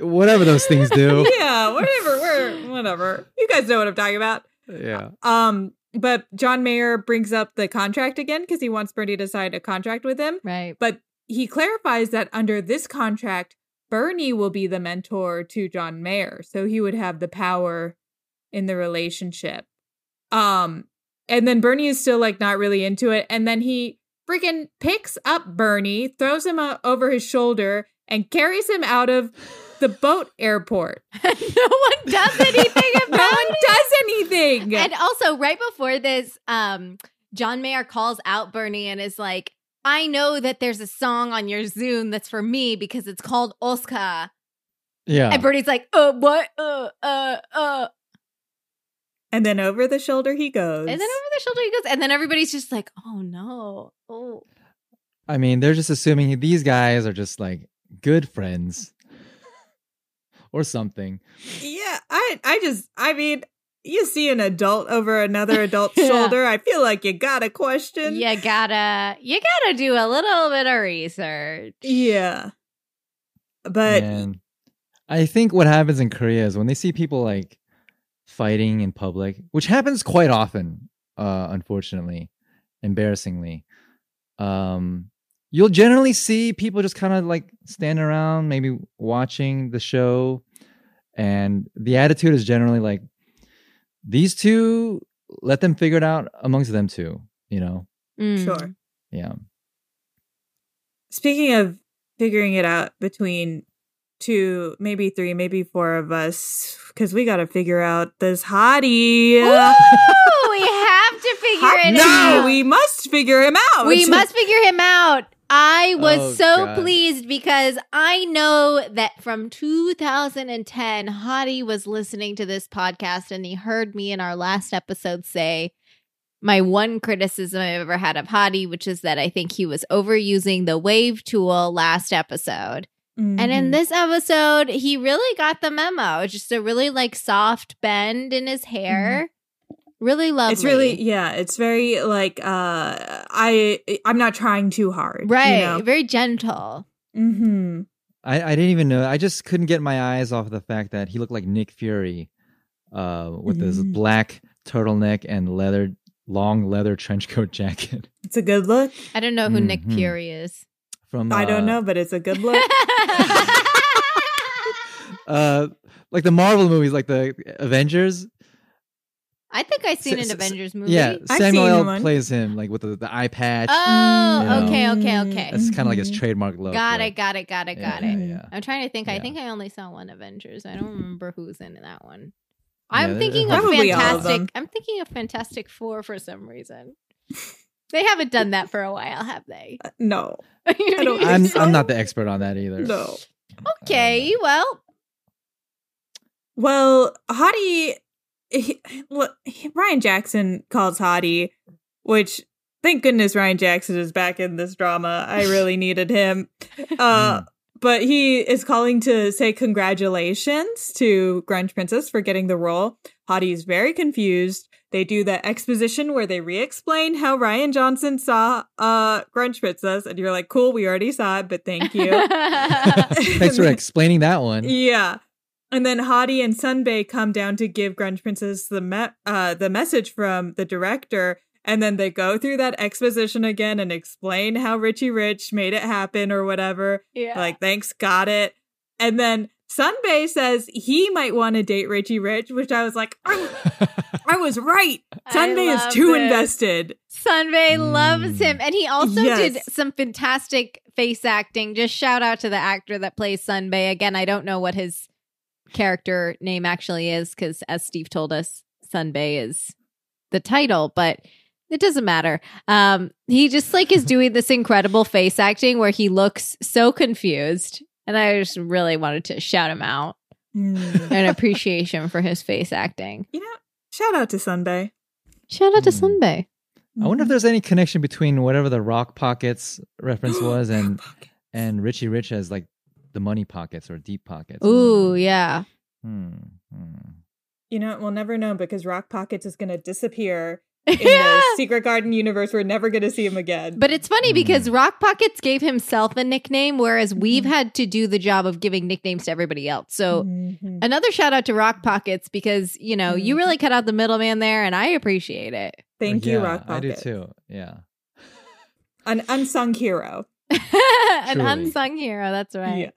Speaker 2: Whatever those things do.
Speaker 4: yeah, whatever. We're whatever. You guys know what I'm talking about.
Speaker 2: yeah.
Speaker 4: Um, but John Mayer brings up the contract again because he wants Bernie to sign a contract with him.
Speaker 3: right.
Speaker 4: But he clarifies that under this contract, Bernie will be the mentor to John Mayer, so he would have the power in the relationship. Um, and then Bernie is still like not really into it, and then he freaking picks up Bernie, throws him over his shoulder, and carries him out of the boat airport.
Speaker 3: no one does anything
Speaker 4: No
Speaker 3: about
Speaker 4: one
Speaker 3: it.
Speaker 4: does anything.
Speaker 3: And also, right before this, um, John Mayer calls out Bernie and is like, I know that there's a song on your Zune that's for me because it's called Oscar.
Speaker 2: Yeah.
Speaker 3: And Bernie's like, uh, what? Uh, uh, uh.
Speaker 4: And then over the shoulder he goes.
Speaker 3: And then over the shoulder he goes. And then everybody's just like, oh no. Oh.
Speaker 2: I mean, they're just assuming these guys are just like good friends or something.
Speaker 4: Yeah, I I just I mean, you see an adult over another adult's
Speaker 3: Yeah.
Speaker 4: shoulder, I feel like you got a question.
Speaker 3: You gotta, you gotta do a little bit of research.
Speaker 4: Yeah. But
Speaker 2: and I think what happens in Korea is when they see people like fighting in public, which happens quite often, uh, unfortunately, embarrassingly. Um, you'll generally see people just kind of like standing around, maybe watching the show, and the attitude is generally like, "These two, let them figure it out amongst them two." You know,
Speaker 3: Mm.
Speaker 4: sure.
Speaker 2: yeah.
Speaker 4: Speaking of figuring it out between two, maybe three, maybe four of us, because we got to figure out this hottie.
Speaker 3: Ooh, we have to figure
Speaker 4: Hot-
Speaker 3: it
Speaker 4: no,
Speaker 3: out.
Speaker 4: we must figure him out.
Speaker 3: We must figure him out. I was
Speaker 2: Oh,
Speaker 3: so
Speaker 2: God.
Speaker 3: pleased because I know that from 2010, Hottie was listening to this podcast and he heard me in our last episode say my one criticism I've ever had of Hottie, which is that I think he was overusing the wave tool last episode. And
Speaker 4: Mm-hmm.
Speaker 3: in this episode, he really got the memo. Just a really like soft bend in his hair. Really lovely.
Speaker 4: It's really yeah, it's very like uh I I'm not trying too hard.
Speaker 3: right. Very gentle.
Speaker 4: Mm-hmm.
Speaker 2: I, I didn't even know. I just couldn't get my eyes off the fact that he looked like Nick Fury, uh, with this
Speaker 4: Mm.
Speaker 2: black turtleneck and leather, long leather trench coat jacket.
Speaker 4: It's a good look.
Speaker 3: I don't know who Nick
Speaker 2: Mhm.
Speaker 3: Fury is.
Speaker 2: From
Speaker 4: I don't
Speaker 2: uh,
Speaker 4: know, but it's a good look.
Speaker 2: uh, like the Marvel movies, like the Avengers.
Speaker 3: I think I've seen
Speaker 2: S-
Speaker 3: an
Speaker 2: s-
Speaker 3: Avengers movie.
Speaker 2: Yeah,
Speaker 4: I've
Speaker 2: Samuel
Speaker 4: seen
Speaker 2: L.
Speaker 4: one.
Speaker 2: plays him, like with the, the eye patch.
Speaker 3: Oh,
Speaker 2: You know.
Speaker 3: okay, okay, okay.
Speaker 2: That's kind of like his
Speaker 4: Mhm.
Speaker 2: trademark look.
Speaker 3: Got
Speaker 2: but-
Speaker 3: it, got it, got it, got
Speaker 2: yeah,
Speaker 3: it.
Speaker 2: Yeah,
Speaker 3: I'm trying to think. I think I only saw one Avengers. I don't remember who's in that one. I'm
Speaker 2: there-
Speaker 3: thinking of
Speaker 4: Probably all of.
Speaker 3: Fantastic. I'm thinking of Fantastic Four for some reason. They haven't done that for a while, have they?
Speaker 4: no. don't
Speaker 2: I'm
Speaker 4: so.
Speaker 2: I'm not the expert on that either.
Speaker 4: No.
Speaker 3: okay, well,
Speaker 4: Well, Hottie, he, look, he- Ryan Jackson calls Hottie, which thank goodness Ryan Jackson is back in this drama. I really needed him. Uh, but he is calling to say congratulations to Grunge Princess for getting the role. Hottie is very confused. They do the exposition where they re-explain how Ryan Johnson saw uh Grunge Princess, and you're like, cool, we already saw it, but thank you.
Speaker 2: Thanks for explaining that one.
Speaker 4: Yeah. And then Hottie and Sunbay come down to give Grunge Princess the me- uh the message from the director, And then they go through that exposition again and explain how Richie Rich made it happen or whatever.
Speaker 3: Yeah.
Speaker 4: Like, thanks, got it. And then Sunbay says he might want to date Richie Rich, which I was like, I, I was right.
Speaker 3: I
Speaker 4: Sunbay is too
Speaker 3: it.
Speaker 4: invested.
Speaker 3: Sunbay
Speaker 2: Mm.
Speaker 3: loves him. And he also did some fantastic face acting. Just shout out to the actor that plays Sunbay. Again, I don't know what his character name actually is because, as Steve told us, Sunbay is the title, but it doesn't matter. Um, he just like is doing this incredible face acting where he looks so confused. And I just really wanted to shout him out
Speaker 4: Hmm.
Speaker 3: an appreciation for his face acting.
Speaker 4: you know, shout out to Sunbay.
Speaker 3: Shout out to
Speaker 2: Mm.
Speaker 3: Sunbay.
Speaker 2: I wonder if there's any connection between whatever the Rock Pockets reference was and and Richie Rich as like the money pockets or deep pockets.
Speaker 3: Ooh, yeah.
Speaker 2: Hmm, hmm.
Speaker 4: You know, we'll never know because Rock Pockets is going to disappear in
Speaker 3: Yeah.
Speaker 4: the Secret Garden universe. We're never going to see him again.
Speaker 3: But it's funny because
Speaker 2: Hmm.
Speaker 3: Rock Pockets gave himself a nickname, whereas we've
Speaker 4: Mhm.
Speaker 3: had to do the job of giving nicknames to everybody else. So
Speaker 4: Mhm.
Speaker 3: another shout out to Rock Pockets because you know you
Speaker 4: Mhm.
Speaker 3: really cut out the middleman there, and I appreciate it.
Speaker 4: thank
Speaker 2: Yeah,
Speaker 4: you, Rock
Speaker 2: I do too. Yeah.
Speaker 4: An unsung hero.
Speaker 3: An unsung hero. That's right.
Speaker 4: Yeah.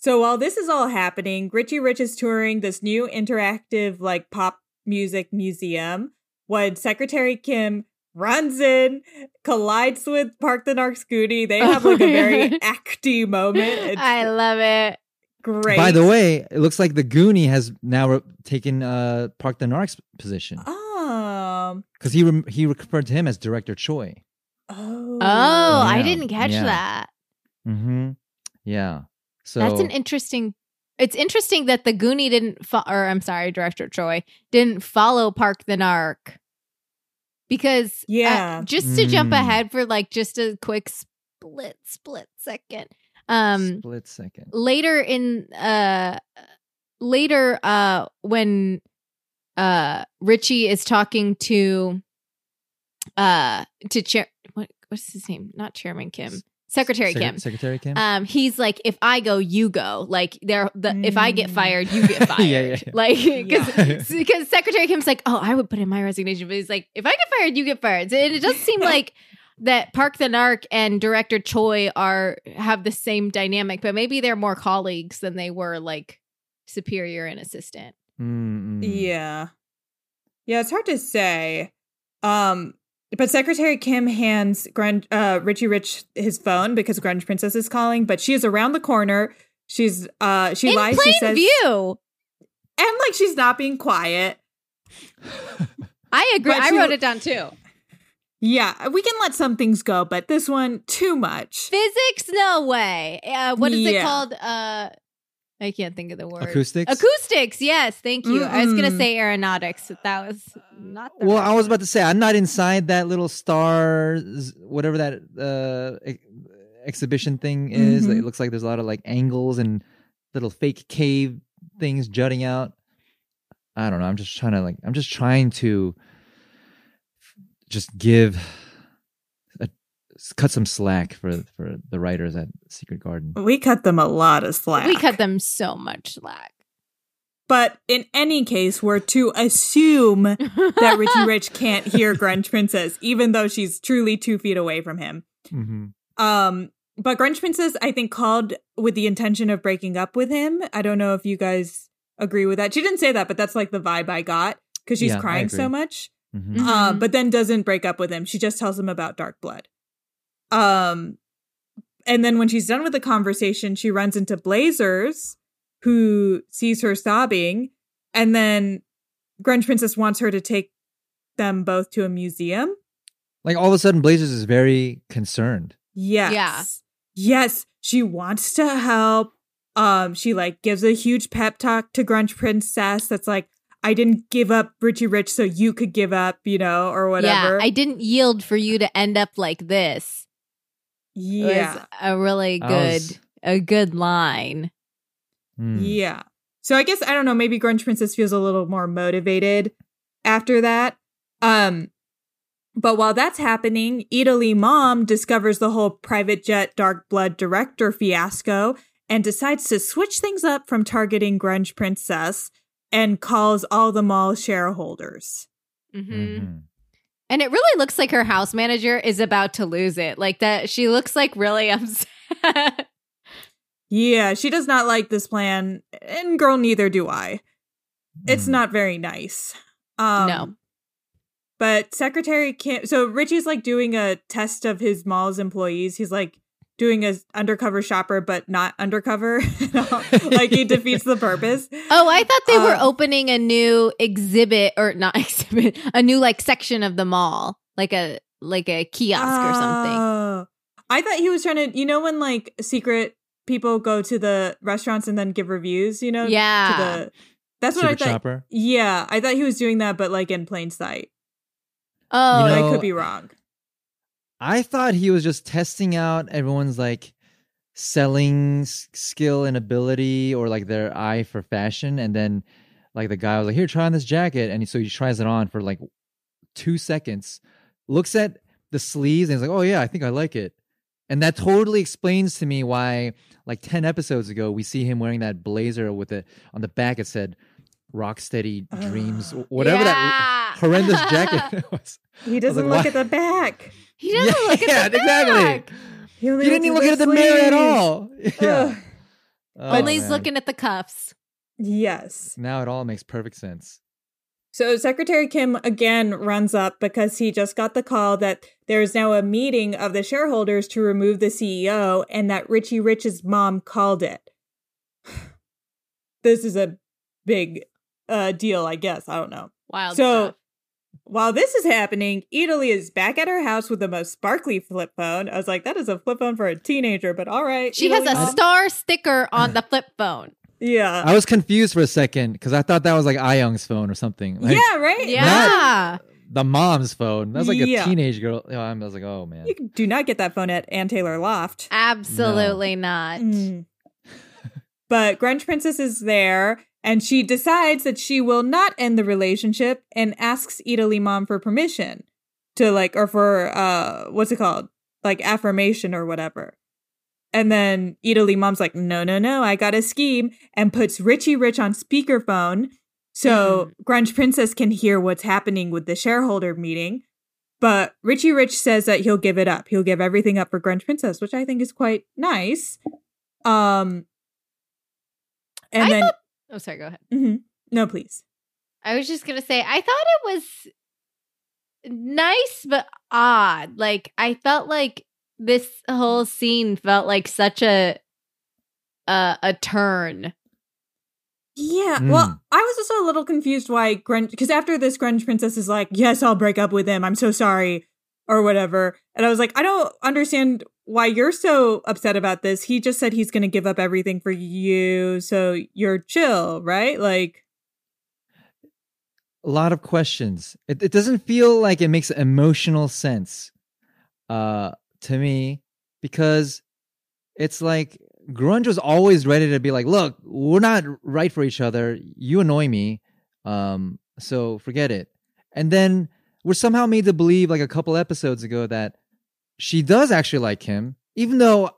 Speaker 4: So while this is all happening, Richie Rich is touring this new interactive like pop music museum when Secretary Kim runs in, collides with Park the Narc Scooty. They have like a very acty moment. It's
Speaker 3: I love it.
Speaker 4: great.
Speaker 2: By the way, it looks like the Goonie has now re- taken uh, Park the Narc's position
Speaker 4: um
Speaker 2: because he rem- he referred to him as Director Choi.
Speaker 4: oh
Speaker 3: Oh, I didn't catch
Speaker 2: yeah.
Speaker 3: that.
Speaker 2: Mm-hmm. Yeah. So
Speaker 3: That's an interesting. It's interesting that the Goonie didn't, fo- or I'm sorry, Director Choi didn't follow Park the Narc because, uh,
Speaker 4: Yeah.
Speaker 3: just to jump
Speaker 2: Mm.
Speaker 3: ahead for like just a quick split, split second. Um,
Speaker 2: split second.
Speaker 3: later in, uh, later, uh, when, uh, Richie is talking to, uh, to chair, what, what's his name? Not Chairman Kim, Secretary
Speaker 2: Sec-
Speaker 3: Kim.
Speaker 2: Secretary Kim.
Speaker 3: Um, he's like, if I go, you go. Like, there, the if I get
Speaker 4: Mm.
Speaker 3: fired, you get fired.
Speaker 2: Yeah, yeah, yeah.
Speaker 3: Like, because
Speaker 2: Yeah.
Speaker 3: because Secretary Kim's like, oh, I would put in my resignation, but he's like, if I get fired, you get fired. And it does seem like that Park the Narc and Director Choi are have the same dynamic, but maybe they're more colleagues than they were like superior and assistant.
Speaker 2: Mm, mm.
Speaker 4: Yeah. Yeah, it's hard to say. Um but Secretary Kim hands Grunge, uh, Richie Rich his phone because Grunge Princess is calling, but she is around the corner. She's uh she
Speaker 3: in
Speaker 4: lies.
Speaker 3: plain
Speaker 4: She says,
Speaker 3: view.
Speaker 4: and like she's not being quiet.
Speaker 3: I agree.
Speaker 4: But
Speaker 3: I
Speaker 4: she-
Speaker 3: wrote it down too.
Speaker 4: Yeah, we can let some things go, but this one too much.
Speaker 3: Physics, no way. Uh, what is it called? Uh, I can't think of the word.
Speaker 2: Acoustics.
Speaker 3: Acoustics, yes, thank you. I was gonna
Speaker 4: Mm-mm.
Speaker 3: say aeronautics. but That was not. The
Speaker 2: Well,
Speaker 3: right
Speaker 2: I was about to say I'm not inside that little star, whatever that uh, ex- exhibition thing is.
Speaker 4: Mhm.
Speaker 2: It looks like there's a lot of like angles and little fake cave things jutting out. I don't know. I'm just trying to like. I'm just trying to just give, a, cut some slack for for the writers at Secret Garden.
Speaker 4: We cut them a lot of slack.
Speaker 3: We cut them so much slack.
Speaker 4: But in any case, we're to assume that Richie Rich can't hear Grunge Princess, even though she's truly two feet away from him.
Speaker 2: Mm-hmm.
Speaker 4: Um, but Grunge Princess, I think, called with the intention of breaking up with him. I don't know if you guys agree with that. She didn't say that, but that's like the vibe I got because she's
Speaker 2: Yeah,
Speaker 4: crying so much.
Speaker 2: Mm-hmm.
Speaker 3: Mhm.
Speaker 4: Uh, but then doesn't break up with him. She just tells him about Dark Blood. Um, and then when she's done with the conversation, she runs into Blazers, who sees her sobbing, and then Grunge Princess wants her to take them both to a museum.
Speaker 2: Like all of a sudden, Blazers is very concerned.
Speaker 4: Yes.
Speaker 3: Yeah.
Speaker 4: Yes. She wants to help. Um, she like gives a huge pep talk to Grunge Princess that's like, I didn't give up Richie Rich so you could give up, you know, or whatever.
Speaker 3: Yeah, I didn't yield for you to end up like this.
Speaker 4: yeah.
Speaker 3: was a really good,
Speaker 2: was-
Speaker 3: a good line.
Speaker 2: Hmm.
Speaker 4: Yeah. So I guess I don't know, maybe Grunge Princess feels a little more motivated after that. Um but while that's happening, Italy mom discovers the whole private jet dark blood director fiasco and decides to switch things up from targeting Grunge Princess and calls all the mall shareholders.
Speaker 2: Mhm.
Speaker 3: And it really looks like her house manager is about to lose it. Like that she looks like really upset.
Speaker 4: Yeah, she does not like this plan, and girl, neither do I. It's
Speaker 2: Hmm.
Speaker 4: not very nice. Um,
Speaker 3: No.
Speaker 4: But Secretary Kim, so Richie's like doing a test of his mall's employees. He's like doing a undercover shopper, but not undercover. like he defeats the purpose.
Speaker 3: Oh, I thought they were
Speaker 4: Uh,
Speaker 3: opening a new exhibit or not exhibit, a new like section of the mall, like a like a kiosk or something.
Speaker 4: Oh. I thought he was trying to, you know, when like secret people go to the restaurants and then give reviews, you know?
Speaker 3: Yeah.
Speaker 4: To the, that's what
Speaker 2: Secret
Speaker 4: I thought.
Speaker 2: shopper.
Speaker 4: Yeah, I thought he was doing that, but like in plain sight.
Speaker 3: Oh,
Speaker 2: You
Speaker 4: I could be wrong.
Speaker 2: I thought he was just testing out everyone's like selling s- skill and ability or like their eye for fashion. And then like the guy was like, here, try on this jacket. And so he tries it on for like two seconds, looks at the sleeves and he's like, oh yeah, I think I like it. And that totally explains to me why like 10 episodes ago, we see him wearing that blazer with it on the back. It said Rocksteady Dreams, whatever that horrendous jacket was.
Speaker 4: He doesn't
Speaker 2: like,
Speaker 4: look
Speaker 2: why-
Speaker 4: at the back.
Speaker 3: he doesn't
Speaker 2: Yeah,
Speaker 3: look at
Speaker 2: yeah,
Speaker 3: the
Speaker 2: exactly.
Speaker 3: back.
Speaker 4: He, only
Speaker 2: He didn't even look at the
Speaker 4: the
Speaker 2: mirror at all. Yeah. Oh,
Speaker 3: Only he's
Speaker 2: man.
Speaker 3: looking at the cuffs.
Speaker 4: Yes.
Speaker 2: Now it all makes perfect sense.
Speaker 4: So Secretary Kim again runs up because he just got the call that there is now a meeting of the shareholders to remove the CEO and that Richie Rich's mom called it. This is a big uh, deal, I guess. I don't know.
Speaker 3: Wild
Speaker 4: So-
Speaker 3: stuff.
Speaker 4: While this is happening, Italy is back at her house with the most sparkly flip phone. I was like, that is a flip phone for a teenager, but all right.
Speaker 3: She has a
Speaker 4: mom.
Speaker 3: star sticker on the flip phone.
Speaker 4: Yeah.
Speaker 2: I was confused for a second because I thought that was like Ayung's phone or something. Like,
Speaker 4: yeah, right?
Speaker 3: Yeah.
Speaker 2: The mom's phone. That was like a teenage girl. Oh, I was like, oh man.
Speaker 4: You do not get that phone at Ann Taylor Loft.
Speaker 3: Absolutely not.
Speaker 4: Mm. but Grunge Princess is there and she decides that she will not end the relationship and asks Italy mom for permission to like or for uh what's it called? Like affirmation or whatever. And then Italy mom's like, no, no, no, I got a scheme and puts Richie Rich on speakerphone so Grunge Princess can hear what's happening with the shareholder meeting. But Richie Rich says that he'll give it up. He'll give everything up for Grunge Princess, which I think is quite nice. Um, and
Speaker 3: I
Speaker 4: then
Speaker 3: thought- Oh, sorry. Go ahead.
Speaker 4: Mhm. no, please.
Speaker 3: I was just gonna say I thought it was nice but odd. Like I felt like this whole scene felt like such a a, a turn.
Speaker 4: Yeah.
Speaker 2: Mm.
Speaker 4: Well, I was also a little confused why Grunge because after this, Grunge Princess is like, "Yes, I'll break up with him. I'm so sorry," or whatever. And I was like, I don't understand why you're so upset about this. He just said he's going to give up everything for you, so you're chill, right? Like,
Speaker 2: a lot of questions. It, it doesn't feel like it makes emotional sense uh, to me because it's like grunge was always ready to be like, look, we're not right for each other. You annoy me, um, so forget it. And then we're somehow made to believe, like a couple episodes ago, that she does actually like him, even though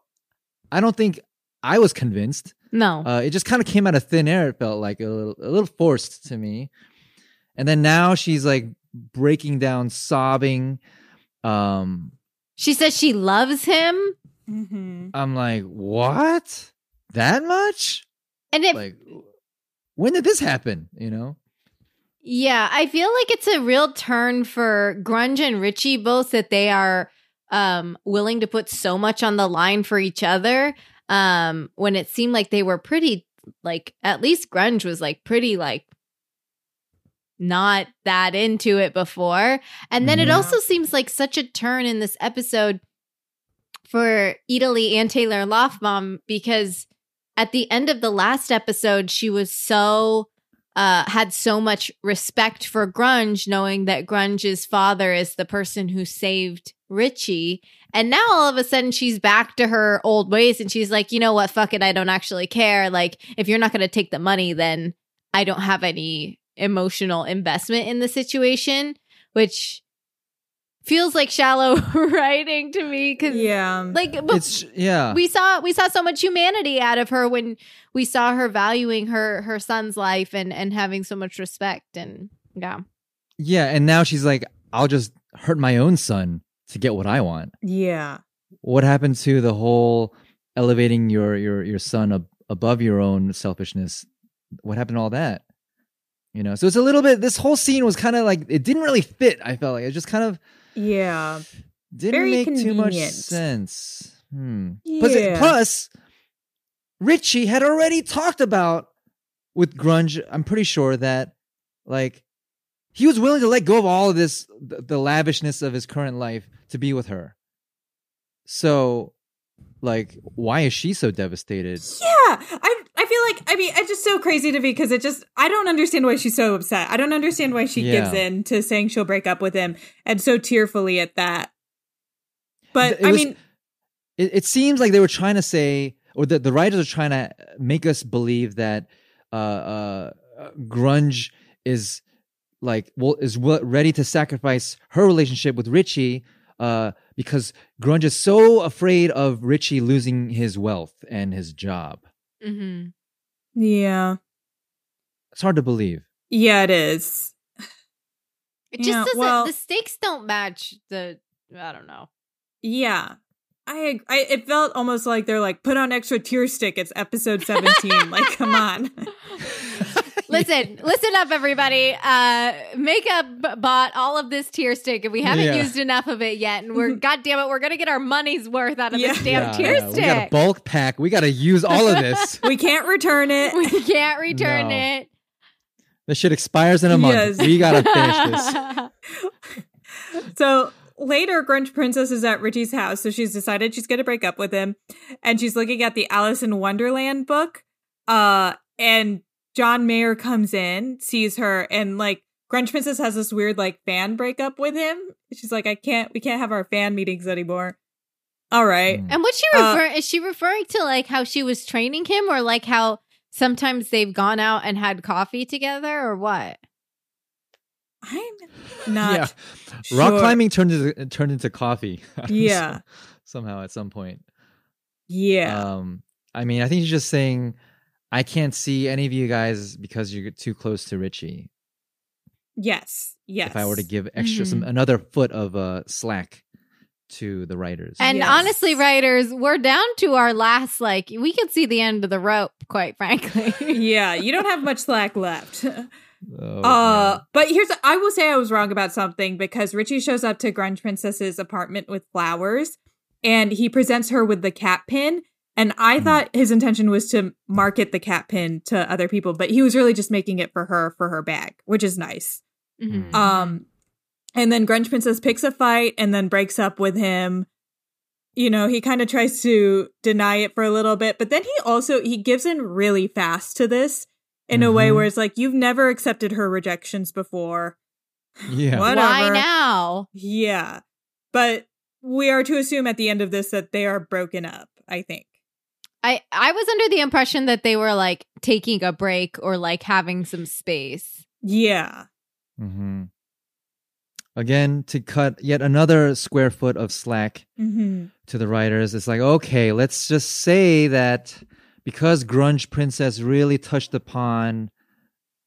Speaker 2: I don't think I was convinced.
Speaker 3: No.
Speaker 2: Uh, it just kind of came out of thin air. It felt like a little, a little forced to me. And then now she's like breaking down, sobbing. Um,
Speaker 3: she says she loves him.
Speaker 4: mm-hmm.
Speaker 2: I'm like, what? That much?
Speaker 3: And it
Speaker 2: Like, when did this happen? You know?
Speaker 3: Yeah, I feel like it's a real turn for Grunge and Richie both that they are um willing to put so much on the line for each other. Um when it seemed like they were pretty like at least Grunge was like pretty like not that into it before. And then it
Speaker 2: Mhm.
Speaker 3: also seems like such a turn in this episode for Italy and Taylor Loftbaum because at the end of the last episode, she was so uh, had so much respect for Grunge, knowing that Grunge's father is the person who saved Richie. And now all of a sudden she's back to her old ways and she's like, you know what? Fuck it. I don't actually care. Like, if you're not going to take the money, then I don't have any emotional investment in the situation, which feels like shallow writing to me. Cause
Speaker 4: Yeah.
Speaker 3: like, but
Speaker 2: It's, yeah.
Speaker 3: we saw we saw so much humanity out of her when we saw her valuing her her son's life and and having so much respect and yeah
Speaker 2: yeah. And now she's like, I'll just hurt my own son to get what I want.
Speaker 4: Yeah.
Speaker 2: What happened to the whole elevating your your your son ab- above your own selfishness? What happened to all that? You know, so it's a little bit. This whole scene was kind of like it didn't really fit. I felt like it just kind of
Speaker 4: Yeah.
Speaker 2: didn't
Speaker 4: Very
Speaker 2: make too much sense. Hmm. Plus,
Speaker 4: Yeah.
Speaker 2: plus, Richie had already talked about with grunge. I'm pretty sure that like he was willing to let go of all of this, the, the lavishness of his current life to be with her. So, like, why is she so devastated?
Speaker 4: Yeah. I feel like I mean it's just so crazy to me because it just I don't understand why she's so upset. I don't understand why she gives in to saying she'll break up with him and so tearfully at that. But
Speaker 2: It
Speaker 4: I
Speaker 2: was-
Speaker 4: mean
Speaker 2: it, it seems like they were trying to say, or the, the writers are trying to make us believe that uh, uh, uh, grunge is like well is w- ready to sacrifice her relationship with Richie uh, because grunge is so afraid of Richie losing his wealth and his job.
Speaker 3: hmm
Speaker 4: Yeah.
Speaker 2: It's hard to believe.
Speaker 4: Yeah, it is.
Speaker 3: It just
Speaker 4: Yeah,
Speaker 3: doesn't.
Speaker 4: well-
Speaker 3: the stakes don't match the. I don't know.
Speaker 4: Yeah. I, I it felt almost like they're like put on extra tear stick it's episode 17 like come on
Speaker 3: Listen, listen up, everybody. Uh, Makeup bought all of this tear stick, and we haven't
Speaker 2: Yeah.
Speaker 3: used enough of it yet. And we're, God damn it, we're gonna get our money's worth out of this damn tear
Speaker 2: yeah. We got a
Speaker 3: stick.
Speaker 2: bulk pack. We got to use all of this.
Speaker 4: we can't return it
Speaker 3: We can't return
Speaker 2: No.
Speaker 3: it.
Speaker 2: this shit expires in a month.
Speaker 4: Yes.
Speaker 2: We got to finish this.
Speaker 4: So later, Grunge Princess is at Richie's house, so she's decided she's going to break up with him, and she's looking at the Alice in Wonderland book. Uh, and John Mayer comes in, sees her, and like Grunge Princess has this weird like fan breakup with him. She's like, I can't, we can't have our fan meetings anymore. All right.
Speaker 2: Mm.
Speaker 3: And what's she
Speaker 4: Uh,
Speaker 3: is she referring to like how she was training him, or like how sometimes they've gone out and had coffee together, or what?
Speaker 4: I'm not.
Speaker 2: yeah. Rock climbing turned into turned into coffee.
Speaker 4: Yeah.
Speaker 2: So- somehow at some point.
Speaker 4: Yeah.
Speaker 2: Um, I mean, I think she's just saying, I can't see any of you guys because you're too close to Richie.
Speaker 4: yes. Yes.
Speaker 2: If I were to give extra some
Speaker 3: Mhm.
Speaker 2: another foot of uh slack to the writers.
Speaker 3: And
Speaker 4: Yes.
Speaker 3: honestly, writers, we're down to our last. Like, we can see the end of the rope, quite frankly.
Speaker 4: yeah, you don't have much slack left.
Speaker 2: Oh,
Speaker 4: Uh,
Speaker 2: man.
Speaker 4: but here's I will say I was wrong about something because Richie shows up to Grunge Princess's apartment with flowers and he presents her with the cat pin. And I
Speaker 2: Hmm.
Speaker 4: thought his intention was to market the cat pin to other people, but he was really just making it for her for her bag, which is nice.
Speaker 3: Mhm.
Speaker 4: Um, and then Grunge Princess picks a fight and then breaks up with him. You know, he kind of tries to deny it for a little bit, but then he also he gives in really fast to this in a way
Speaker 2: Mhm.
Speaker 4: where it's like you've never accepted her rejections before.
Speaker 2: yeah.
Speaker 4: What?
Speaker 3: Why
Speaker 4: whatever.
Speaker 3: now?
Speaker 4: Yeah. But we are to assume at the end of this that they are broken up, I think.
Speaker 3: I I was under the impression that they were like taking a break or like having some space.
Speaker 4: Yeah.
Speaker 2: hmm Again, to cut yet another square foot of slack
Speaker 4: hmm
Speaker 2: to the writers, it's like, okay, let's just say that because Grunge Princess really touched upon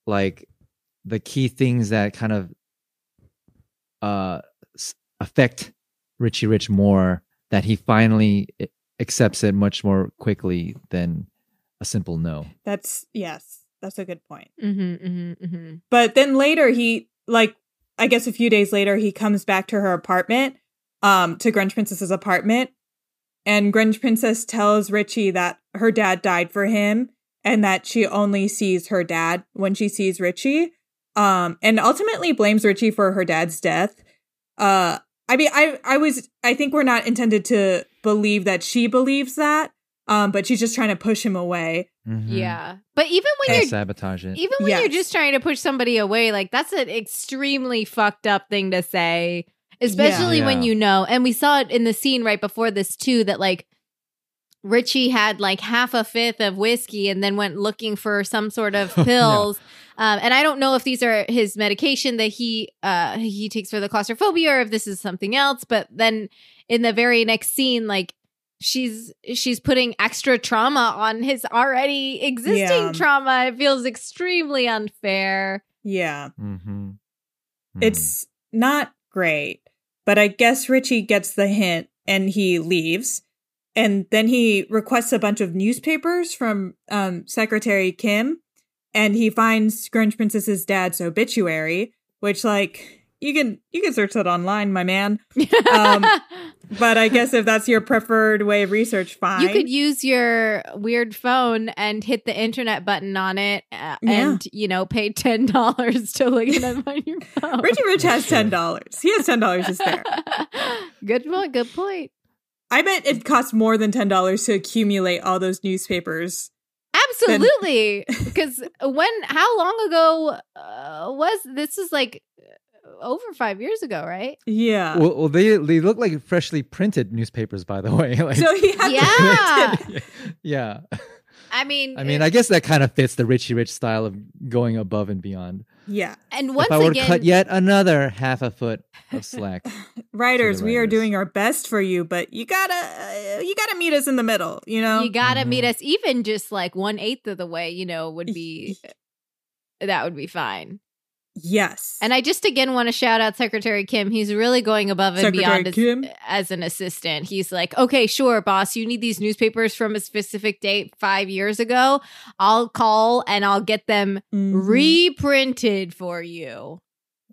Speaker 2: like the key things that kind of uh affect Richie Rich more, that he finally i- accepts it much more quickly than a simple no.
Speaker 4: That's yes. That's a good point.
Speaker 3: Mm-hmm, mm-hmm, mm-hmm.
Speaker 4: But then later he like I guess a few days later he comes back to her apartment, um, to Grunge Princess's apartment, and Grunge Princess tells Richie that her dad died for him and that she only sees her dad when she sees Richie. Um, and ultimately blames Richie for her dad's death. Uh I mean I I was I think we're not intended to believe that she believes that. Um, but she's just trying to push him away.
Speaker 2: Mhm.
Speaker 3: Yeah, but even when
Speaker 2: And
Speaker 3: you're
Speaker 2: sabotage it.
Speaker 3: even when you're just trying to push somebody away, like that's an extremely fucked up thing to say, especially when
Speaker 2: Yeah.
Speaker 3: you know. And we saw it in the scene right before this too that like Richie had like half a fifth of whiskey and then went looking for some sort of
Speaker 2: Yeah.
Speaker 3: pills. Um, and I don't know if these are his medication that he uh he takes for the claustrophobia or if this is something else. But then in the very next scene, like she's she's putting extra trauma on his already existing
Speaker 4: Yeah.
Speaker 3: trauma. It feels extremely unfair.
Speaker 4: Yeah.
Speaker 2: Mm-hmm.
Speaker 4: It's not great. But I guess Richie gets the hint and he leaves. And then he requests a bunch of newspapers from um, Secretary Kim, and he finds Grunge Princess's dad's obituary, which like you can you can search that online, my man. Um, But I guess if that's your preferred way of research, fine.
Speaker 3: you could use your weird phone and hit the internet button on it uh,
Speaker 4: Yeah.
Speaker 3: and you know pay ten dollars to look at up on your phone
Speaker 4: Richie Rich has ten dollars. He has ten dollars to spare.
Speaker 3: good point good point
Speaker 4: I bet it costs more than ten dollars to accumulate all those newspapers.
Speaker 3: absolutely because when how long ago uh, was this Is like over five years ago right
Speaker 4: Yeah.
Speaker 2: Well, well, they they look like freshly printed newspapers, by the way. like,
Speaker 4: so he had
Speaker 3: Yeah.
Speaker 4: to
Speaker 2: yeah.
Speaker 3: i mean
Speaker 2: I mean, I guess that kind of fits the Richie Rich style of going above and beyond.
Speaker 4: Yeah.
Speaker 3: and once
Speaker 2: if I were to
Speaker 3: again
Speaker 2: cut yet another half a foot of slack,
Speaker 4: Writers, we are doing our best for you, but you gotta uh, you gotta meet us in the middle. You know.
Speaker 3: you gotta
Speaker 2: Mhm.
Speaker 3: meet us even just like one eighth of the way you know would be that would be fine
Speaker 4: yes.
Speaker 3: And I just again want to shout out Secretary Kim. He's really going above and
Speaker 4: Secretary
Speaker 3: beyond as,
Speaker 4: Kim?
Speaker 3: as an assistant. He's like, okay, sure, boss, you need these newspapers from a specific date five years ago. I'll call and I'll get them
Speaker 4: Mhm.
Speaker 3: reprinted for you.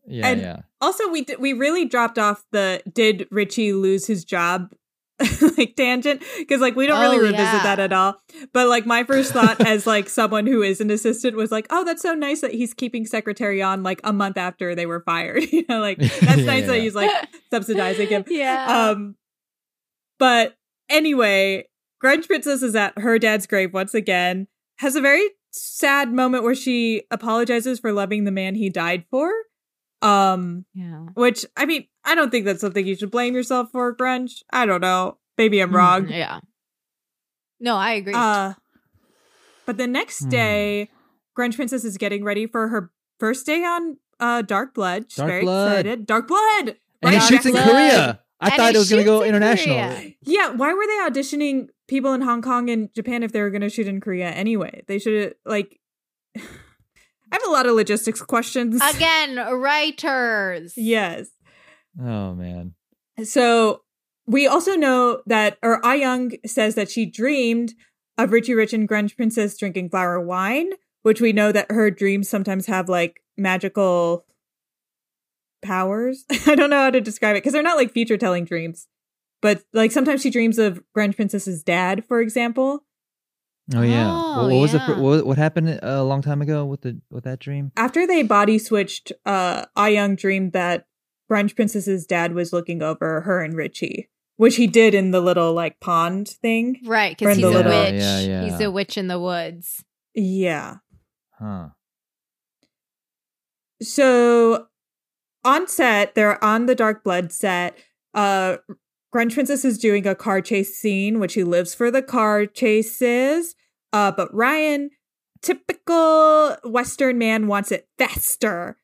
Speaker 2: yeah,
Speaker 4: And-
Speaker 2: yeah.
Speaker 4: Also, we d- we really dropped off the did Richie lose his job like tangent because like we don't really
Speaker 3: Oh,
Speaker 4: revisit
Speaker 3: yeah.
Speaker 4: that at all. But like my first thought as like someone who is an assistant was like, oh, that's so nice that he's keeping secretary on like a month after they were fired. you know, like that's
Speaker 2: Yeah,
Speaker 4: nice
Speaker 2: yeah,
Speaker 4: that he's like subsidizing him.
Speaker 3: Yeah.
Speaker 4: Um, but anyway, Grunge Princess is at her dad's grave once again. Has a very sad moment where she apologizes for loving the man he died for. Um,
Speaker 3: yeah.
Speaker 4: which I mean, I don't think that's something you should blame yourself for, Grunge. I don't know. Maybe I'm wrong.
Speaker 3: Yeah. No, I agree.
Speaker 4: Uh, but the next
Speaker 2: Hmm.
Speaker 4: day, Grunge Princess is getting ready for her first day on uh Dark Blood. She's
Speaker 2: Dark
Speaker 4: very
Speaker 2: Blood.
Speaker 4: excited. Dark Blood.
Speaker 2: And
Speaker 4: Right?
Speaker 2: it shoots in
Speaker 3: Blood.
Speaker 2: Korea. I
Speaker 3: And
Speaker 2: thought
Speaker 3: it
Speaker 2: it was going to go
Speaker 3: in
Speaker 2: international.
Speaker 3: Korea.
Speaker 4: Yeah, why were they auditioning people in Hong Kong and Japan if they were going to shoot in Korea anyway? They should have like. I have a lot of logistics questions.
Speaker 3: Again, writers.
Speaker 4: yes.
Speaker 2: Oh man.
Speaker 4: So we also know that, or Ah Young says that she dreamed of Richie Rich and Grunge Princess drinking flower wine, which we know that her dreams sometimes have like magical powers. I don't know how to describe it because they're not like future telling dreams, but like sometimes she dreams of Grunge Princess's dad, for example.
Speaker 2: Oh yeah.
Speaker 3: Oh,
Speaker 2: what, what was the
Speaker 3: yeah.
Speaker 2: fir- what, what happened a long time ago with the with that dream?
Speaker 4: After they body switched, uh, Ah Young dreamed that Grunge Princess's dad was looking over her and Richie, which he did in the little like pond thing.
Speaker 3: Right, because he's a
Speaker 4: Little.
Speaker 3: witch.
Speaker 2: Yeah, yeah.
Speaker 3: He's a witch in the woods.
Speaker 4: Yeah.
Speaker 2: Huh.
Speaker 4: So on set, they're on the Dark Blood set. Uh Grunge Princess is doing a car chase scene, which he lives for the car chases. Uh, but Ryan, typical Western man, wants it faster.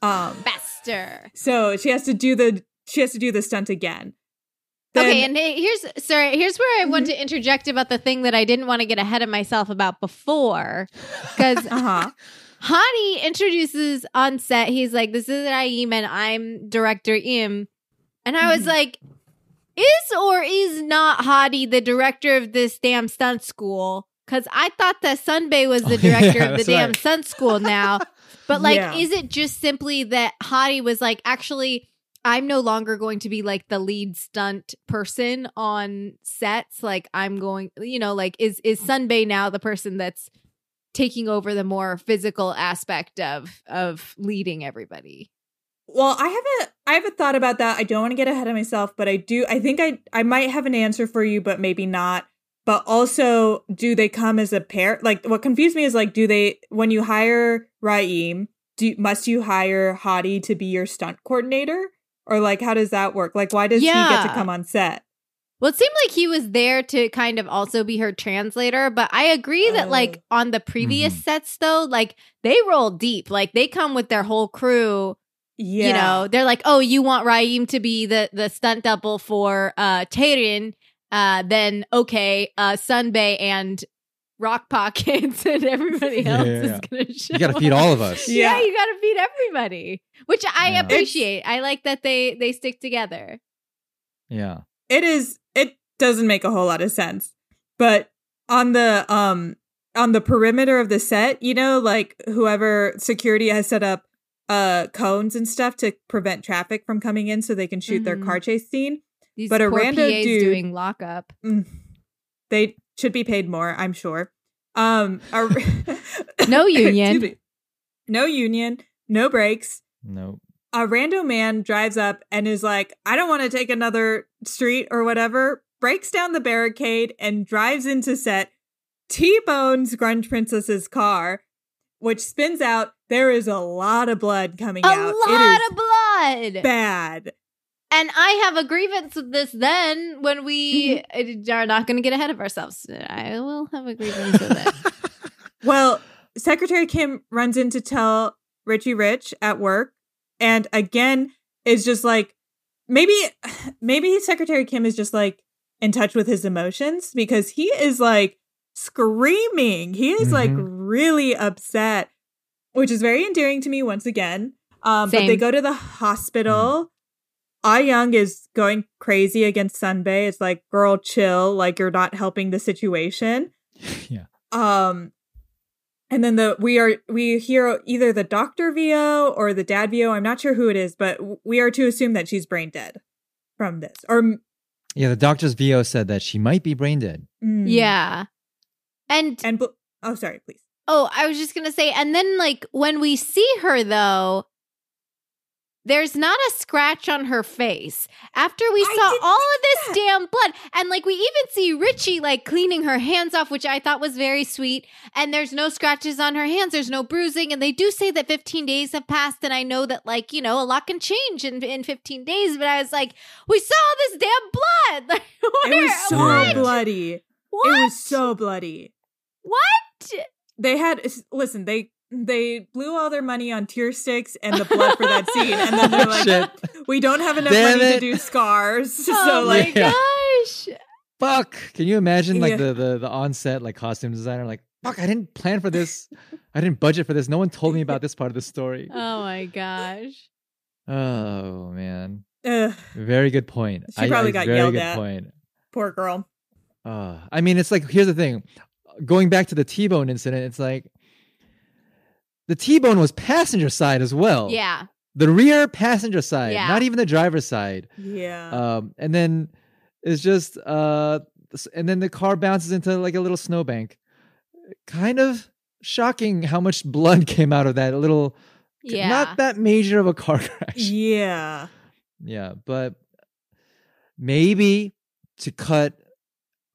Speaker 4: Um,
Speaker 3: Faster.
Speaker 4: So she has to do the she has to do the stunt again. Then-
Speaker 3: okay, and here's sorry, here's where I want to interject about the thing that I didn't want to get ahead of myself about before. Because
Speaker 4: uh-huh.
Speaker 3: Hani introduces on set, he's like, This is Raim and I'm director Im. And I was
Speaker 4: Mhm.
Speaker 3: like, Is or is not Hottie the director of this damn stunt school? Because I thought that Sunbay was the
Speaker 2: Oh, yeah,
Speaker 3: director of the damn
Speaker 2: right.
Speaker 3: stunt school now. But like,
Speaker 4: Yeah.
Speaker 3: is it just simply that Hottie was like, actually, I'm no longer going to be like the lead stunt person on sets. Like, I'm going, you know, like, is is Sunbay now the person that's taking over the more physical aspect of of leading everybody?
Speaker 4: Well, I have a I have a thought about that. I don't want to get ahead of myself, but I do I think I I might have an answer for you, but maybe not. But also, do they come as a pair? Like what confused me is like, do they when you hire Raim, do must you hire Hottie to be your stunt coordinator? Or like how does that work? Like why does he get to come on set?
Speaker 3: Well, it seemed like he was there to kind of also be her translator, but I agree that
Speaker 4: Oh.
Speaker 3: like on the previous
Speaker 2: Mhm.
Speaker 3: sets though, like they roll deep. Like they come with their whole crew
Speaker 4: Yeah.
Speaker 3: you know they're like oh you want Raim to be the the stunt double for uh Taerin uh then okay uh Sunbay and rock pockets and everybody
Speaker 2: Yeah,
Speaker 3: else
Speaker 2: yeah,
Speaker 3: is gonna show.
Speaker 2: You got to feed all of us.
Speaker 3: Yeah.
Speaker 4: Yeah.
Speaker 3: you got to feed everybody, which I
Speaker 2: Yeah.
Speaker 3: appreciate. I like that they they stick together.
Speaker 2: Yeah.
Speaker 4: it is it doesn't make a whole lot of sense but on the um on the perimeter of the set you know like whoever security has set up uh cones and stuff to prevent traffic from coming in so they can shoot their
Speaker 3: Mhm.
Speaker 4: car chase scene
Speaker 3: These
Speaker 4: But a
Speaker 3: poor
Speaker 4: rando
Speaker 3: PAs
Speaker 4: dude-
Speaker 3: doing lockup.
Speaker 4: Mm. they should be paid more i'm sure um a-
Speaker 3: No union.
Speaker 4: no union no breaks
Speaker 2: No.
Speaker 4: a random man drives up and is like, I don't want to take another street or whatever, breaks down the barricade and drives into set, T bones Grunge Princess's car, which spins out. There is a lot of blood coming
Speaker 3: A
Speaker 4: out.
Speaker 3: A lot
Speaker 4: it
Speaker 3: of blood.
Speaker 4: bad.
Speaker 3: And I have a grievance with this then when we
Speaker 4: Mm-hmm.
Speaker 3: are not going to get ahead of ourselves. I will have a grievance with it.
Speaker 4: Well, Secretary Kim runs in to tell Richie Rich at work, and again is just like maybe maybe Secretary Kim is just like in touch with his emotions because he is like screaming. He is like
Speaker 2: Mhm.
Speaker 4: really upset, which is very endearing to me once again. Um, but they go to the hospital. Ah Young is going crazy against Sunbay. It's like, girl, chill. Like you're not helping the situation.
Speaker 2: yeah.
Speaker 4: Um, and then the we are we hear either the doctor VO or the dad VO. I'm not sure who it is, but we are to assume that she's brain dead from this. Or
Speaker 2: Yeah. The doctor's VO said that she might be brain dead.
Speaker 4: mm,
Speaker 3: yeah. And
Speaker 4: And oh, sorry, please.
Speaker 3: Oh, I was just going to say, and then like when we see her though, there's not a scratch on her face. After we
Speaker 4: I
Speaker 3: saw all of this
Speaker 4: that.
Speaker 3: damn blood, and like we even see Richie like cleaning her hands off, which I thought was very sweet. And there's no scratches on her hands, there's no bruising. And they do say that 15 days have passed, and I know that like, you know, a lot can change in, in 15 days, but I was like, we saw this damn blood. Like,
Speaker 4: It was so
Speaker 3: what?
Speaker 4: bloody.
Speaker 3: What?
Speaker 4: It was so bloody.
Speaker 3: what?
Speaker 4: They had listen. They they blew all their money on tear sticks and the blood for that scene, and then they're like,
Speaker 2: Shit.
Speaker 4: "We don't have enough
Speaker 2: Damn
Speaker 4: money to do scars."
Speaker 3: oh
Speaker 4: so
Speaker 3: my
Speaker 4: like,
Speaker 2: Yeah.
Speaker 3: gosh.
Speaker 2: Fuck. Can you imagine like
Speaker 4: Yeah.
Speaker 2: the, the the onset like costume designer like fuck I didn't plan for this. I didn't budget for this. No one told me about this part of the story.
Speaker 3: Oh my gosh.
Speaker 2: Oh man.
Speaker 4: ugh,
Speaker 2: Very good point.
Speaker 4: She probably got
Speaker 2: very
Speaker 4: yelled
Speaker 2: good
Speaker 4: at.
Speaker 2: point.
Speaker 4: poor girl.
Speaker 2: Uh, I mean, it's like here's the thing. Going back to the T-bone incident, it's like the T-bone was passenger side as well.
Speaker 3: Yeah.
Speaker 2: the rear passenger side,
Speaker 3: Yeah.
Speaker 2: not even the driver's side.
Speaker 4: Yeah.
Speaker 2: Um, and then it's just uh, and then the car bounces into like a little snowbank. Kind of shocking how much blood came out of that little.
Speaker 3: Yeah.
Speaker 2: Not that major of a car crash.
Speaker 4: yeah.
Speaker 2: Yeah, but maybe to cut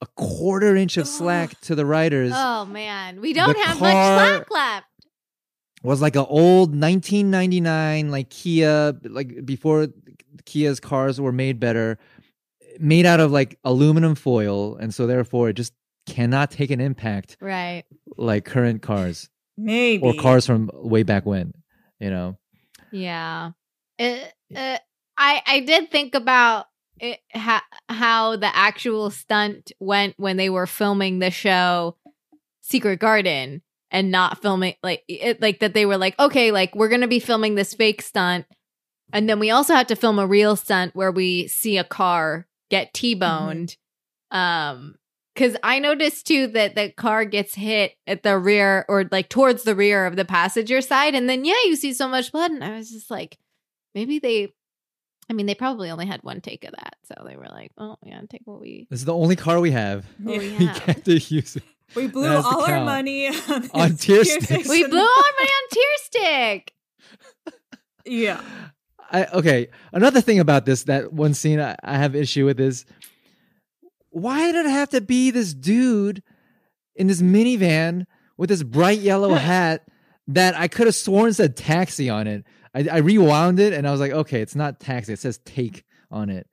Speaker 2: a quarter inch of slack to the riders
Speaker 3: oh man. We don't
Speaker 2: The
Speaker 3: have much slack left.
Speaker 2: Was like an old 1999 like Kia like before Kia's cars were made better made out of like aluminum foil and so therefore it just cannot take an impact
Speaker 3: Right.
Speaker 2: like current cars
Speaker 4: Maybe.
Speaker 2: or cars from way back when, you know.
Speaker 3: Yeah. It, uh, I I did think about it, how how the actual stunt went when they were filming the show Secret Garden and not filming like it like that they were like okay like we're to be filming this fake stunt and then we also had to film a real stunt where we see a car get T-boned um cuz I noticed too that the car gets hit at the rear or like towards the rear of the passenger side and then yeah you see so much blood and I was just like maybe they I mean they probably only had one take of that so they were like oh yeah take what we
Speaker 2: This is the only car we have.
Speaker 3: we
Speaker 2: We
Speaker 3: have
Speaker 2: can't use it.
Speaker 4: We blew
Speaker 2: That has to
Speaker 4: all our
Speaker 2: count.
Speaker 4: money on,
Speaker 2: On tear sticks.
Speaker 3: we blew all our money on tear stick
Speaker 4: Yeah.
Speaker 2: I okay. Another thing about this, that one scene I, I have issue with is why did it have to be this dude in this minivan with this bright yellow hat that I could have sworn said taxi on it? I, I rewound it and I was like, okay, it's not taxi. It says take on it.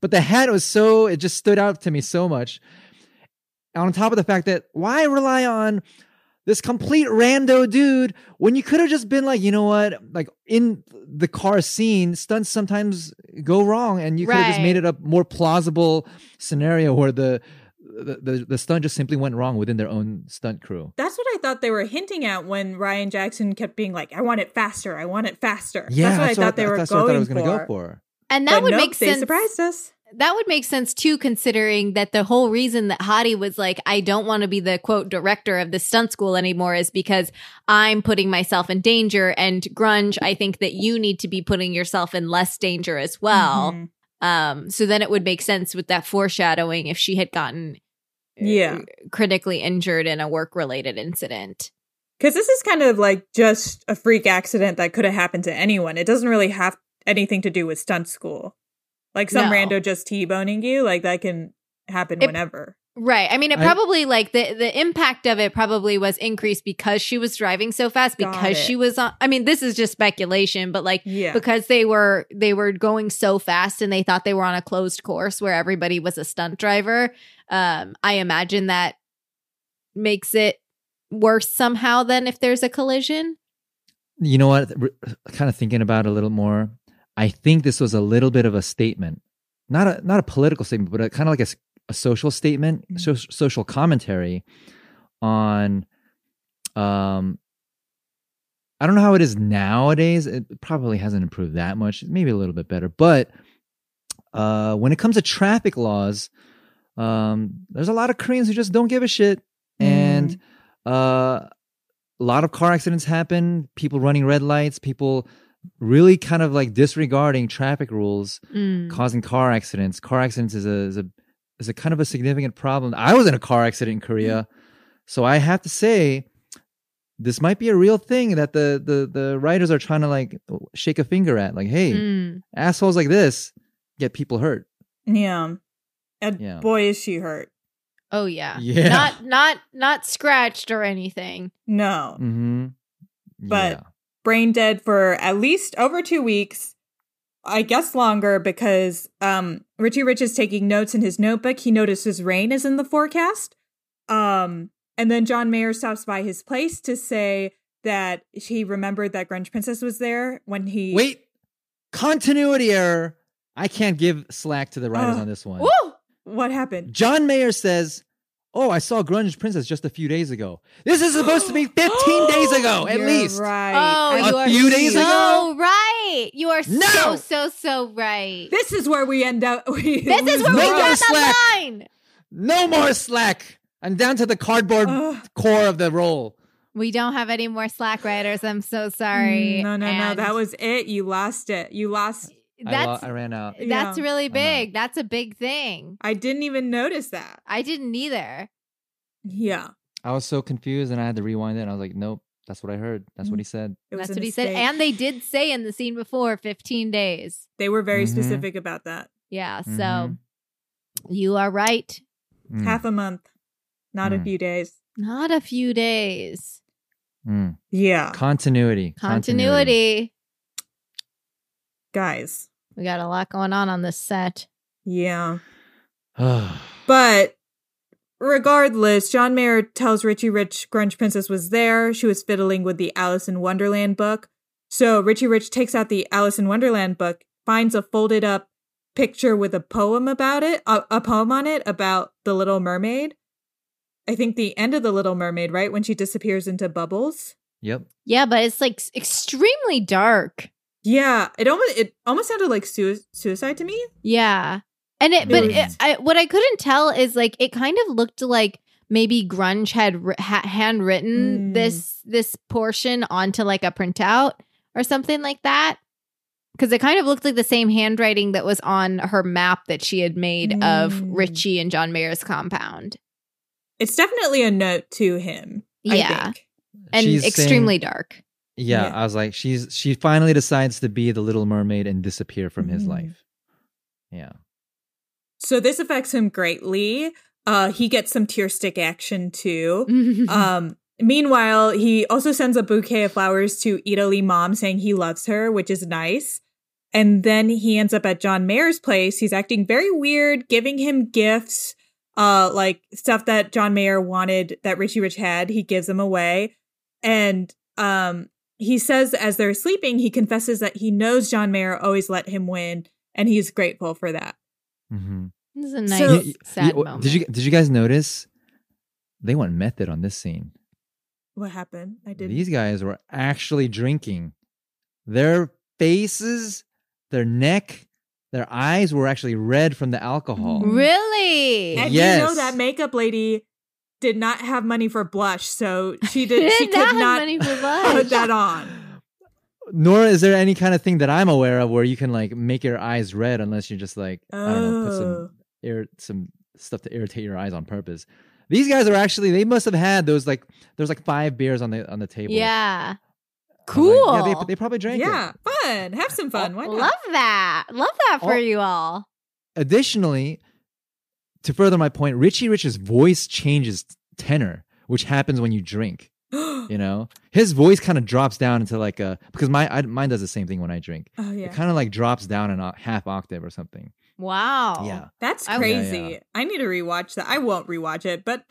Speaker 2: But the hat was so it just stood out to me so much. On top of the fact that why rely on this complete rando dude when you could have just been like, you know what, like in the car scene, stunts sometimes go wrong, and you could have just made it a more plausible scenario where the the, the the stunt just simply went wrong within their own stunt crew.
Speaker 4: That's what I thought they were hinting at when Ryan Jackson kept being like, "I want it faster. I want it faster."
Speaker 2: Yeah,
Speaker 4: that's what I thought they were
Speaker 2: that's
Speaker 4: going
Speaker 2: what I thought it was
Speaker 4: for.
Speaker 2: gonna go for.
Speaker 3: And that
Speaker 4: But
Speaker 3: would
Speaker 4: nope,
Speaker 3: make
Speaker 4: they
Speaker 3: sense.
Speaker 4: surprised us.
Speaker 3: That would make sense too, considering that the whole reason that Hottie was like, I don't want to be the quote director of the stunt school anymore is because I'm putting myself in danger. And Grunge, I think that you need to be putting yourself in less danger as well.
Speaker 4: Mhm.
Speaker 3: Um, so then it would make sense with that foreshadowing if she had gotten uh,
Speaker 4: Yeah.
Speaker 3: critically injured in a work related incident.
Speaker 4: Because this is kind of like just a freak accident that could have happened to anyone. It doesn't really have anything to do with stunt school. Like some
Speaker 3: No.
Speaker 4: rando just T-boning you, like that can happen
Speaker 3: It-
Speaker 4: whenever.
Speaker 3: Right. I mean, it
Speaker 2: I-
Speaker 3: probably like the the impact of it probably was increased because she was driving so fast because she was on. I mean, this is just speculation, but like
Speaker 4: Yeah.
Speaker 3: because they were they were going so fast and they thought they were on a closed course where everybody was a stunt driver. Um, I imagine that makes it worse somehow than if there's a collision.
Speaker 2: You know what? Kind of thinking about a little more. I think this was a little bit of a statement, not a not a political statement, but a, kind of like a social statement,
Speaker 4: Mhm.
Speaker 2: so, social commentary on. Um, I don't know how it is nowadays. It probably hasn't improved that much. Maybe a little bit better, but uh, when it comes to traffic laws, um, there's a lot of Koreans who just don't give a shit, and uh, a lot of car accidents happen. People running red lights, people really kind of like disregarding traffic rules,
Speaker 3: Mm.
Speaker 2: causing car accidents. Car accidents is a is a is a kind of a significant problem. I was in a car accident in Korea, so I have to say. This might be a real thing that the, the the writers are trying to like shake a finger at. Like, hey,
Speaker 3: Mm.
Speaker 2: assholes like this get people hurt.
Speaker 4: Yeah. And
Speaker 2: Yeah.
Speaker 4: boy, is she hurt.
Speaker 3: Oh yeah.
Speaker 2: Yeah.
Speaker 3: Not not not scratched or anything.
Speaker 4: No.
Speaker 2: Mm-hmm.
Speaker 4: But-
Speaker 2: yeah.
Speaker 4: Brain dead for at least over two weeks. I guess longer because um Richie Rich is taking notes in his notebook. He notices rain is in the forecast. Um and then John Mayer stops by his place to say that he remembered that Grunge Princess was there when he
Speaker 2: Wait, continuity error. I can't give slack to the writers
Speaker 4: Ugh.
Speaker 2: on this one.
Speaker 3: Woo!
Speaker 4: what happened?
Speaker 2: John Mayer says, "Oh, I saw Grunge Princess just a few days ago. This is supposed to be 15 days ago, at
Speaker 4: You're
Speaker 2: least."
Speaker 4: Right.
Speaker 3: Oh,
Speaker 4: I
Speaker 3: you
Speaker 2: A
Speaker 3: are
Speaker 2: few days
Speaker 3: so
Speaker 2: ago?
Speaker 3: right. You are
Speaker 2: No!
Speaker 3: so so so right.
Speaker 4: This is where we end up. We
Speaker 3: This is where we
Speaker 2: No
Speaker 4: the
Speaker 2: more
Speaker 3: draw
Speaker 2: slack.
Speaker 3: the line.
Speaker 2: No more slack. I'm down to the cardboard
Speaker 4: Ugh.
Speaker 2: core of the roll.
Speaker 3: We don't have any more Slack writers. I'm so sorry.
Speaker 4: No, no, no. That was it. You lost it. You lost.
Speaker 2: I,
Speaker 3: that's
Speaker 2: lo- I ran out.
Speaker 3: that's
Speaker 4: Yeah.
Speaker 3: really big. That's a big thing.
Speaker 4: I didn't even notice that.
Speaker 3: I didn't either.
Speaker 4: Yeah.
Speaker 2: I was so confused, and I had to rewind it. And I was like, "Nope, that's what I heard. That's what he said."
Speaker 3: That's
Speaker 4: a
Speaker 3: what he said. And they did say in the scene before 15 days.
Speaker 4: They were very
Speaker 2: Mhm.
Speaker 4: specific about that.
Speaker 3: Yeah. So
Speaker 2: Mhm.
Speaker 3: you are right.
Speaker 2: Mm,
Speaker 4: Half a month, not a
Speaker 2: Mm.
Speaker 4: few days.
Speaker 3: Not a few days.
Speaker 2: mm.
Speaker 4: Yeah.
Speaker 2: Continuity.
Speaker 3: Continuity.
Speaker 4: Guys.
Speaker 3: We got a lot going on on this set.
Speaker 4: Yeah. But regardless, John Mayer tells Richie Rich Grunge Princess was there. She was fiddling with the Alice in Wonderland book. So Richie Rich takes out the Alice in Wonderland book, finds a folded up picture with a poem about it, a, a poem on it about the Little Mermaid. I think the end of the Little Mermaid, right? When she disappears into bubbles.
Speaker 2: yep.
Speaker 3: Yeah, but it's like extremely dark.
Speaker 4: Yeah, it almost it almost sounded like sui- suicide to me.
Speaker 3: Yeah. And it, but
Speaker 4: It
Speaker 3: it, I, what I couldn't tell is like it kind of looked like maybe grunge had ri- ha- handwritten
Speaker 4: Mm.
Speaker 3: this this portion onto like a printout or something like that because it kind of looked like the same handwriting that was on her map that she had made of
Speaker 4: Mm.
Speaker 3: Richie and John Mayer's compound.
Speaker 4: It's definitely a note to him. I
Speaker 3: Yeah.
Speaker 4: think.
Speaker 3: And
Speaker 2: She's
Speaker 3: extremely
Speaker 2: saying-
Speaker 3: dark.
Speaker 2: Yeah,
Speaker 4: Yeah.
Speaker 2: I was like, she's she finally decides to be the Little Mermaid and disappear from his
Speaker 4: Mhm.
Speaker 2: life. Yeah.
Speaker 4: So this affects him greatly. Uh, he gets some tear stick action too. um, meanwhile, he also sends a bouquet of flowers to Italy mom saying he loves her, which is nice. And then he ends up at John Mayer's place. He's acting very weird, giving him gifts, uh, like stuff that John Mayer wanted that Richie Rich had. He gives them away. And um, he says as they're sleeping, he confesses that he knows John Mayer always let him win, and he's grateful for that.
Speaker 2: Mm-hmm.
Speaker 3: This is a nice,
Speaker 4: So-
Speaker 2: You-
Speaker 3: sad
Speaker 2: you-
Speaker 3: moment.
Speaker 2: did you did you guys notice they went method on this scene?
Speaker 4: What happened? I didn't.
Speaker 2: These guys were actually drinking. Their faces, their neck, their eyes were actually red from the alcohol.
Speaker 3: Really?
Speaker 4: and you know
Speaker 2: Yes.
Speaker 4: that makeup lady did not have money for blush, so she did. she
Speaker 3: Did
Speaker 4: could
Speaker 3: not have
Speaker 4: not
Speaker 3: money for
Speaker 4: put that on.
Speaker 2: Nor is there any kind of thing that I'm aware of where you can like make your eyes red unless you just like I don't know put
Speaker 4: Oh.
Speaker 2: some ir- some stuff to irritate your eyes on purpose. These guys are actually they must have had those like there's like five beers on the on the table.
Speaker 3: Yeah.
Speaker 2: I'm like,
Speaker 3: Cool.
Speaker 2: yeah, they, they probably drank it.
Speaker 4: Yeah, fun. Have some fun. Why not?
Speaker 3: Love that. Love that for
Speaker 2: Oh.
Speaker 3: you all.
Speaker 2: Additionally, to further my point, Richie Rich's voice changes tenor, which happens when you drink. You know, his voice kind of drops down into like a because my I, mine does the same thing when I drink.
Speaker 4: oh yeah,
Speaker 2: It kind of like drops down in a half octave or something.
Speaker 3: Wow.
Speaker 2: Yeah.
Speaker 4: that's
Speaker 3: I- Yeah,
Speaker 4: crazy.
Speaker 2: yeah.
Speaker 4: I need to rewatch that. I won't rewatch it, but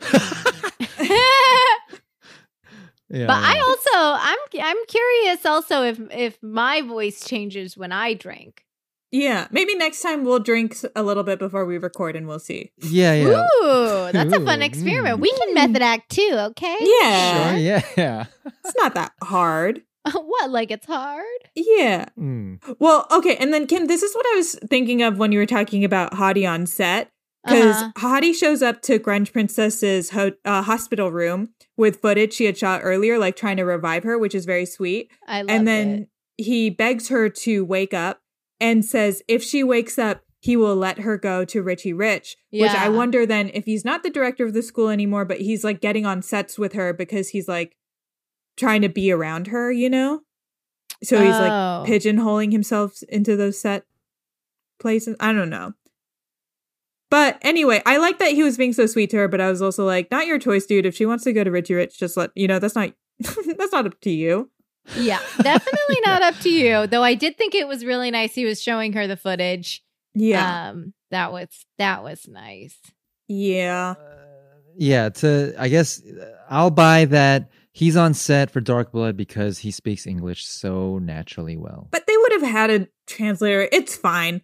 Speaker 2: Yeah,
Speaker 3: but I also I'm I'm curious also if if my voice changes when I drink.
Speaker 4: Yeah, maybe next time we'll drink a little bit before we record, and we'll see.
Speaker 2: yeah, yeah.
Speaker 3: Ooh, that's a fun experiment.
Speaker 2: mm.
Speaker 3: We can method act too, okay?
Speaker 4: Yeah,
Speaker 2: Sure, yeah, yeah.
Speaker 4: it's not that hard.
Speaker 3: what? Like it's hard?
Speaker 4: Yeah.
Speaker 2: Mm.
Speaker 4: Well, okay, and then Kim, this is what I was thinking of when you were talking about Hottie on set. Because
Speaker 3: Uh-huh.
Speaker 4: Hottie shows up to Grunge Princess's ho- uh, hospital room with footage she had shot earlier, like trying to revive her, which is very sweet.
Speaker 3: I love
Speaker 4: and then
Speaker 3: it.
Speaker 4: he begs her to wake up and says if she wakes up, he will let her go to Richie Rich. Which I wonder then if he's not the director of the school anymore, but he's like getting on sets with her because he's like trying to be around her, you know? So he's
Speaker 3: Oh.
Speaker 4: like pigeonholing himself into those set places. I don't know. But anyway, I like that he was being so sweet to her, but I was also like, not your choice, dude. If she wants to go to Richie Rich, just let you know that's not that's not up to you.
Speaker 3: Yeah, definitely not up to you. Though I did think it was really nice. He was showing her the footage.
Speaker 4: Yeah.
Speaker 3: Um, that was that was nice.
Speaker 4: yeah.
Speaker 2: Yeah, to I guess uh, I'll buy that he's on set for Dark Blood because he speaks English so naturally well.
Speaker 4: But they would have had a translator. It's fine.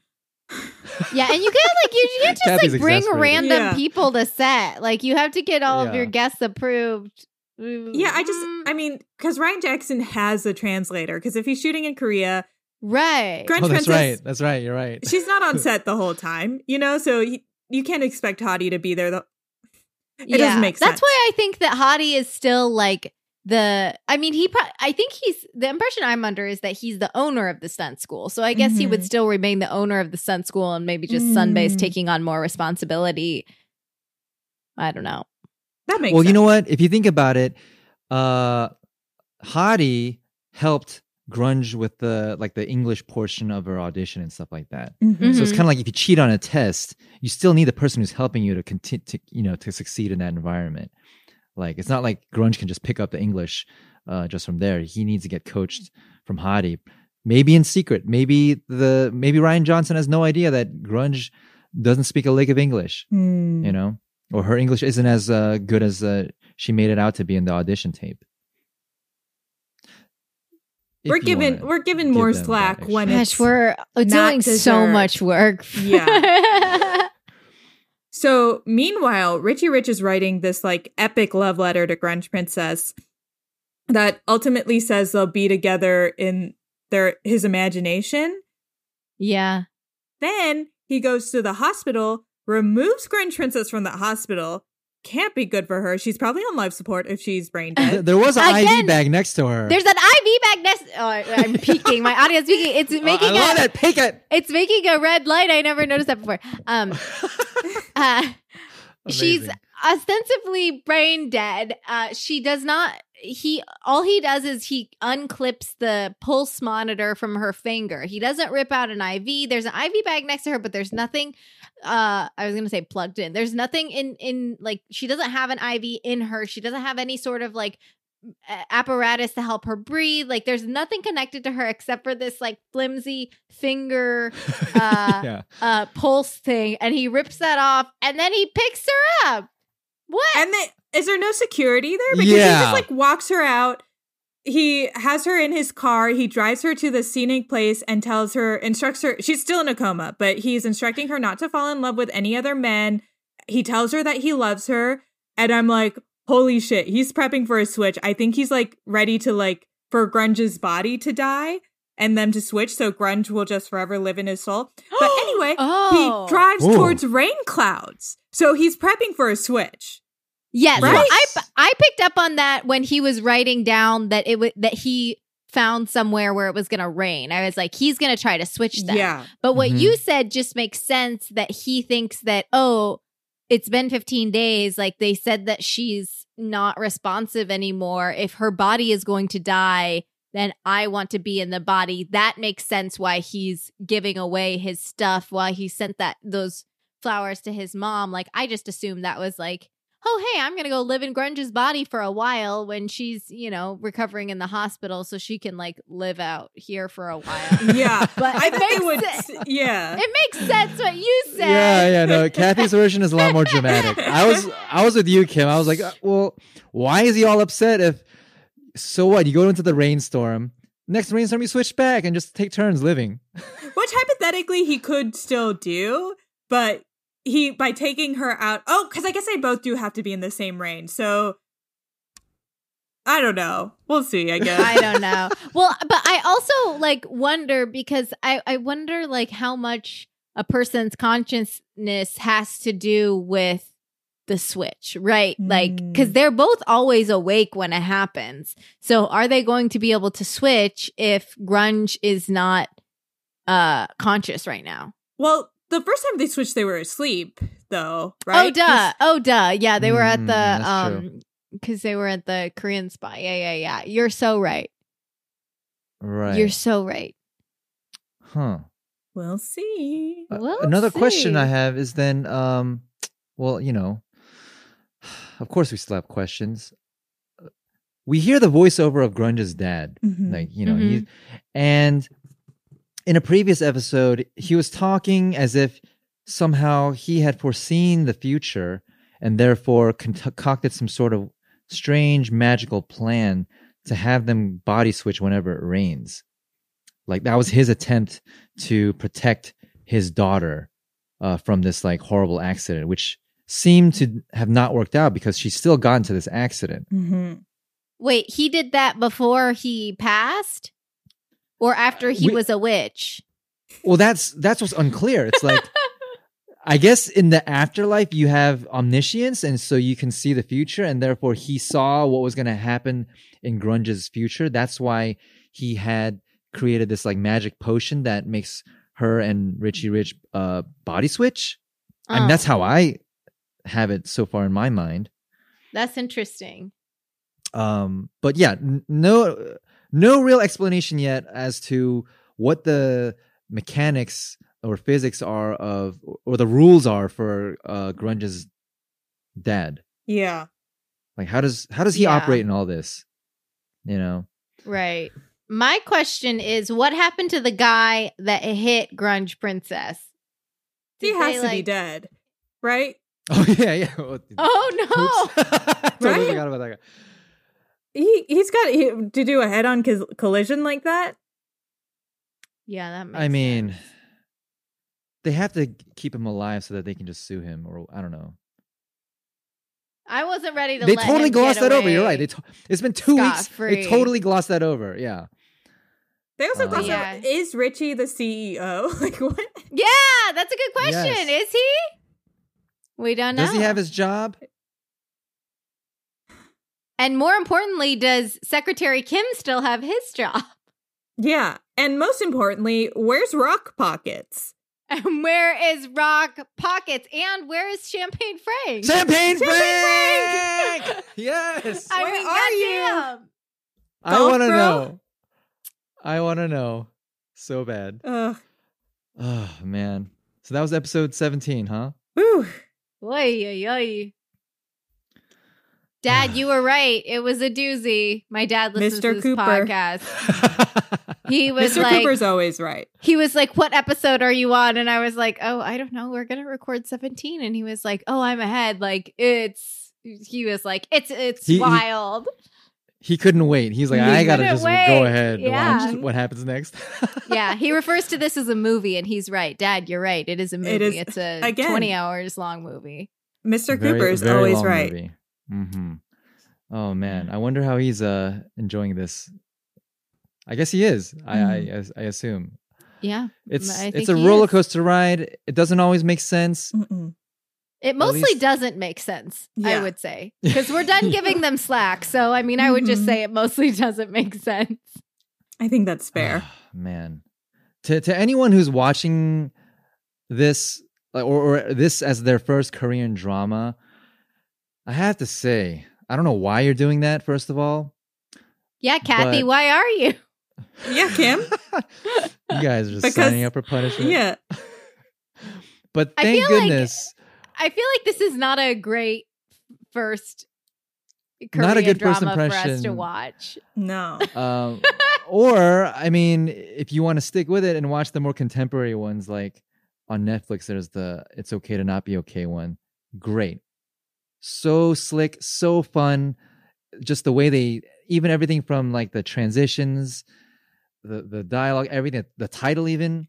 Speaker 3: Yeah, and you can't like you, you can't just
Speaker 2: Kathy's
Speaker 3: like bring random
Speaker 4: Yeah.
Speaker 3: people to set. Like you have to get all of your guests approved.
Speaker 4: Yeah, I just, I mean, because Ryan Jackson has a translator. Because if he's shooting in Korea,
Speaker 3: right.
Speaker 4: Grunge
Speaker 2: oh, that's
Speaker 4: Princess,
Speaker 2: right. That's right. You're right.
Speaker 4: she's not on set the whole time, you know. So he, you can't expect Hottie to be there. The it doesn't make sense.
Speaker 3: That's why I think that Hottie is still like the. I mean, he. Pro- I think he's the impression I'm under is that he's the owner of the stunt school. So I guess he would
Speaker 4: Mhm.
Speaker 3: still remain the owner of the stunt school and maybe just
Speaker 4: Mm.
Speaker 3: Sunbay's taking on more responsibility. I don't know.
Speaker 4: That makes.
Speaker 2: well,
Speaker 4: sense.
Speaker 2: you know what? If you think about it, uh Hottie helped grunge with the like the English portion of her audition and stuff like that.
Speaker 4: Mhm.
Speaker 2: So it's kind of like if you cheat on a test, you still need the person who's helping you to continue to you know to succeed in that environment. Like it's not like grunge can just pick up the English uh, just from there. He needs to get coached from Hottie, maybe in secret. Maybe the maybe Ryan Johnson has no idea that grunge doesn't speak a lick of English.
Speaker 4: Hmm.
Speaker 2: You know, or her English isn't as uh, good as uh, she made it out to be in the audition tape. If
Speaker 4: we're
Speaker 2: you
Speaker 4: given we're given more slack
Speaker 2: extra-
Speaker 4: when
Speaker 3: Gosh, we're
Speaker 4: not
Speaker 3: doing so much work.
Speaker 4: Yeah. So, meanwhile, Richie Rich is writing this like epic love letter to Grunge Princess that ultimately says they'll be together in their his imagination.
Speaker 3: yeah.
Speaker 4: Then he goes to the hospital, removes Grunge Princess from the hospital. Can't be good for her. She's probably on life support if she's brain dead.
Speaker 2: There was an
Speaker 3: Again,
Speaker 2: IV bag next to her.
Speaker 3: There's an IV bag next. Oh, I'm peaking. My audio's peaking. It's
Speaker 2: Oh,
Speaker 3: making
Speaker 2: I love
Speaker 3: a.
Speaker 2: it. Pick it.
Speaker 3: It's making a red light. I never noticed that before. Um, uh, she's ostensibly brain dead. Uh, she does not. He all he does is he unclips the pulse monitor from her finger. He doesn't rip out an IV. There's an IV bag next to her, but there's nothing. Uh, I was gonna say plugged in. There's nothing in in like she doesn't have an IV in her. She doesn't have any sort of like apparatus to help her breathe. Like there's nothing connected to her except for this like flimsy finger uh,
Speaker 2: yeah.
Speaker 3: uh pulse thing and he rips that off and then he picks her up. What?
Speaker 4: and then is there no security there? Because he just like walks her out he has her in his car. He drives her to the scenic place and tells her, instructs her, she's still in a coma, but he's instructing her not to fall in love with any other men. He tells her that he loves her. And I'm like, holy shit, he's prepping for a switch. I think he's like ready to like, for Grunge's body to die and them to switch so Grunge will just forever live in his soul. But anyway,
Speaker 3: Oh.
Speaker 4: he drives
Speaker 2: Ooh.
Speaker 4: towards rain clouds. So he's prepping for a switch.
Speaker 3: Yes,
Speaker 4: Right?
Speaker 3: well, I I picked up on that when he was writing down that it would that he found somewhere where it was going to rain. I was like, he's going to try to switch that.
Speaker 4: Yeah.
Speaker 3: But what
Speaker 2: Mhm.
Speaker 3: you said just makes sense that he thinks that oh, it's been 15 days. Like they said that she's not responsive anymore. If her body is going to die, then I want to be in the body. That makes sense why he's giving away his stuff why he sent that those flowers to his mom. Like I just assumed that was like, oh hey, I'm gonna go live in Grunge's body for a while when she's, you know, recovering in the hospital so she can like live out here for a while.
Speaker 4: Yeah.
Speaker 3: But
Speaker 4: I think
Speaker 3: it
Speaker 4: bet they
Speaker 3: makes
Speaker 4: would.
Speaker 3: sense.
Speaker 4: s- Yeah.
Speaker 3: It makes sense what you said.
Speaker 2: Yeah, yeah, no. Kathy's version is a lot more dramatic. I was, I was with you, Kim. I was like, uh, well, why is he all upset? If so, what? You go into the rainstorm. Next rainstorm, you switch back and just take turns living.
Speaker 4: Which hypothetically he could still do, but he by taking her out. Oh, because I guess they both do have to be in the same range. So I don't know. We'll see. I guess.
Speaker 3: I don't know. Well, but I also like wonder because I I wonder like how much a person's consciousness has to do with the switch, right? Like
Speaker 4: Mm.
Speaker 3: cuz they're both always awake when it happens. So are they going to be able to switch if grunge is not uh conscious right now?
Speaker 4: well, the first time they switched, they were asleep, though. Right?
Speaker 3: Oh duh. Oh duh. Yeah, they were at
Speaker 2: Mm,
Speaker 3: the
Speaker 2: that's
Speaker 3: um cuz they were at the Korean spot. Yeah, yeah, yeah. You're so right.
Speaker 2: Right.
Speaker 3: You're so right.
Speaker 2: huh.
Speaker 4: We'll see.
Speaker 2: Uh,
Speaker 3: We'll
Speaker 2: Another question I have is then, um, well, you know, of course we still have questions. We hear the voiceover of Grunge's dad,
Speaker 4: Mhm.
Speaker 2: like you know, he and in a previous episode, he was talking as if somehow he had foreseen the future and therefore concocted some sort of strange magical plan to have them body switch whenever it rains. Like that was his attempt to protect his daughter uh, from this like horrible accident, which seemed to have not worked out because she still got into this accident.
Speaker 4: Mhm.
Speaker 3: Wait, he did that before he passed? Or after he
Speaker 2: We-
Speaker 3: was a witch?
Speaker 2: Well, that's that's what's unclear. It's like I guess in the afterlife you have omniscience, and so you can see the future, and therefore he saw what was going to happen in Grunge's future. That's why he had created this like magic potion that makes her and Richie Rich uh body switch. I mean,
Speaker 3: Oh,
Speaker 2: that's how I have it so far in my mind.
Speaker 3: That's interesting.
Speaker 2: Um, but yeah, n- no, no real explanation yet as to what the mechanics or physics are of, or the rules are for uh, Grunge's dad.
Speaker 4: Yeah.
Speaker 2: Like, how does how does he
Speaker 3: Yeah.
Speaker 2: operate in all this? You know,
Speaker 3: Right. My question is what happened to the guy that hit Grunge Princess?
Speaker 4: He has
Speaker 3: they,
Speaker 4: to be dead, right?
Speaker 2: oh yeah, yeah.
Speaker 3: Oh no.
Speaker 2: oops. totally
Speaker 4: Right?
Speaker 2: forgot about that guy.
Speaker 4: He he's got he, to do a head on collision like that.
Speaker 3: yeah, that makes
Speaker 2: I mean,
Speaker 3: sense.
Speaker 2: they have to keep him alive so that they can just sue him, or I don't know.
Speaker 3: I wasn't ready to
Speaker 2: They
Speaker 3: let
Speaker 2: totally
Speaker 3: him
Speaker 2: glossed
Speaker 3: get
Speaker 2: that over. You're right. To- it's been two weeks.
Speaker 3: Scot-free.
Speaker 2: They totally glossed that over. Yeah.
Speaker 4: They also
Speaker 2: Uh,
Speaker 3: Yeah.
Speaker 4: over, is Richie the CEO? like what?
Speaker 3: Yeah, that's a good question.
Speaker 2: Yes.
Speaker 3: Is he? We don't know.
Speaker 2: Does he have his job?
Speaker 3: And more importantly, does Secretary Kim still have his job?
Speaker 4: Yeah, and most importantly, where's Rock Pockets?
Speaker 3: And where is Rock Pockets? And where is Champagne Frank?
Speaker 2: Champagne
Speaker 4: Champagne
Speaker 2: Frank! yes.
Speaker 3: I
Speaker 4: Where
Speaker 3: mean,
Speaker 4: are you?
Speaker 2: I want to know. I want to know so bad.
Speaker 4: Ugh.
Speaker 2: Oh man. So that was episode 17, huh?
Speaker 4: Whew.
Speaker 3: Oy, oy, oy. Dad, you were right. It was a doozy. My dad listens
Speaker 4: Mr.
Speaker 3: to this
Speaker 4: Cooper.
Speaker 3: podcast. He was
Speaker 4: Mr.
Speaker 3: like,
Speaker 4: Cooper's always right.
Speaker 3: he was like, "What episode are you on?" And I was like, "Oh, I don't know. We're gonna record 17." And he was like, "Oh, I'm ahead. Like it's." He was like, "It's it's
Speaker 2: He- he-
Speaker 3: wild."
Speaker 2: he couldn't wait. He's like,
Speaker 3: He
Speaker 2: I gotta just
Speaker 3: wait.
Speaker 2: go ahead and
Speaker 3: Yeah.
Speaker 2: watch what happens next.
Speaker 3: yeah, he refers to this as a movie, and he's right. Dad, you're right. It is a movie.
Speaker 4: It is-
Speaker 3: it's a
Speaker 4: again.
Speaker 3: 20 hours long movie.
Speaker 4: Mr.
Speaker 2: Very-
Speaker 4: Cooper is
Speaker 2: very
Speaker 4: always right.
Speaker 2: movie. Mhm. Oh man, I wonder how he's uh enjoying this. I guess he is. I, I I assume
Speaker 3: Yeah.
Speaker 2: it's it's a
Speaker 3: he
Speaker 2: roller
Speaker 3: is.
Speaker 2: coaster ride. It doesn't always make sense.
Speaker 4: Mm-mm.
Speaker 3: It mostly
Speaker 2: least-
Speaker 3: doesn't make sense, I would say, because we're done giving them slack. So, I mean, I would just
Speaker 4: Mhm.
Speaker 3: say it mostly doesn't make sense.
Speaker 4: I think that's fair.
Speaker 2: man. To to anyone who's watching this or, or this as their first Korean drama, I have to say, I don't know why you're doing that. First of all,
Speaker 3: Yeah, Kathy,
Speaker 2: But-
Speaker 3: why are you?
Speaker 4: yeah, Kim.
Speaker 2: you guys are just
Speaker 4: Because-
Speaker 2: signing up for punishment.
Speaker 4: Yeah.
Speaker 2: But
Speaker 3: I
Speaker 2: thank
Speaker 3: like-
Speaker 2: goodness,
Speaker 3: I feel like this is not a great first Korean
Speaker 2: Not a good first
Speaker 3: drama for us to watch.
Speaker 4: No.
Speaker 2: um, or I mean, if you want to stick with it and watch the more contemporary ones, like on Netflix, there's the "It's Okay to Not Be Okay" one. Great, so slick, so fun. Just the way they, even everything from like the transitions, the the dialogue, everything, the title, even.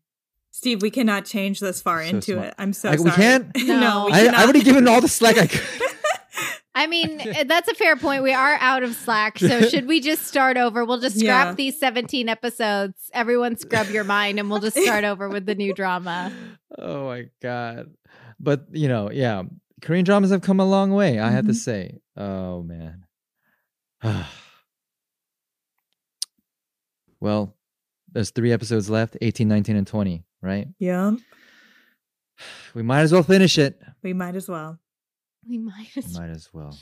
Speaker 4: Steve, we cannot change this far
Speaker 2: So
Speaker 4: into
Speaker 2: smart.
Speaker 4: it. I'm so
Speaker 2: Like, we can't?
Speaker 4: no,
Speaker 3: No.
Speaker 4: we
Speaker 2: I,
Speaker 4: cannot.
Speaker 2: I already given all the slack I could.
Speaker 3: I mean, eh, that's a fair point. We are out of slack. So, should we just start over? We'll just scrap
Speaker 4: Yeah.
Speaker 3: these 17 episodes. Everyone scrub your mind and we'll just start over with the new drama.
Speaker 2: Oh my god. But you know, yeah, Korean dramas have come a long way, I have to
Speaker 4: Mhm.
Speaker 2: say. Oh man. well, there's 3 episodes left, 18, 19 and 20, right?
Speaker 4: Yeah,
Speaker 2: We might as well finish it.
Speaker 4: we might as well.
Speaker 3: We might
Speaker 2: We might as well.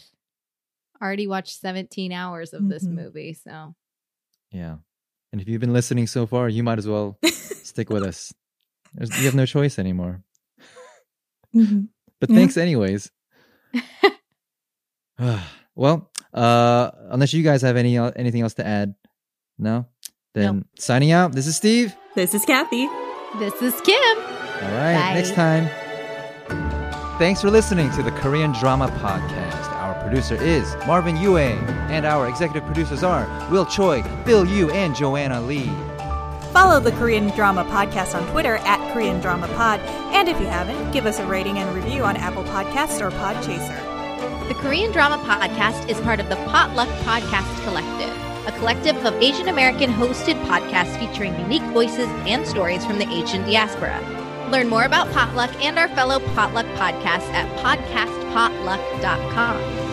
Speaker 3: already watched 17 hours of this
Speaker 4: Mhm.
Speaker 3: movie. So,
Speaker 2: Yeah. And if you've been listening so far, you might as well stick with us. There's, you have no choice anymore.
Speaker 4: Mhm.
Speaker 2: But
Speaker 4: Yeah.
Speaker 2: thanks anyways. well, uh unless you guys have any anything else to add, no? Then signing out. This is Steve.
Speaker 4: This is Kathy.
Speaker 3: this is Kim.
Speaker 2: All right,
Speaker 3: Bye.
Speaker 2: next time. Thanks for listening to the Korean Drama Podcast. Our producer is Marvin Yue, and our executive producers are Will Choi, Bill Yu, and Joanna Lee.
Speaker 4: Follow the Korean Drama Podcast on Twitter at Korean Drama Pod. And if you haven't, give us a rating and review on Apple Podcasts or Podchaser.
Speaker 3: The Korean Drama Podcast is part of the Potluck Podcast Collective, a collective of Asian American hosted podcasts featuring unique voices and stories from the Asian diaspora. Learn more about Potluck and our fellow Potluck podcasts at podcastpotluck.com.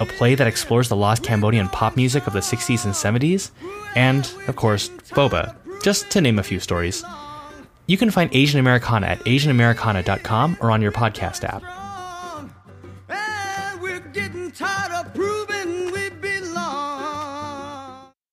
Speaker 5: a play that explores the lost Cambodian pop music of the 60s and 70s, and, of course, Boba, just to name a few stories. You can find Asian Americana at asianamericana.com or on your podcast app.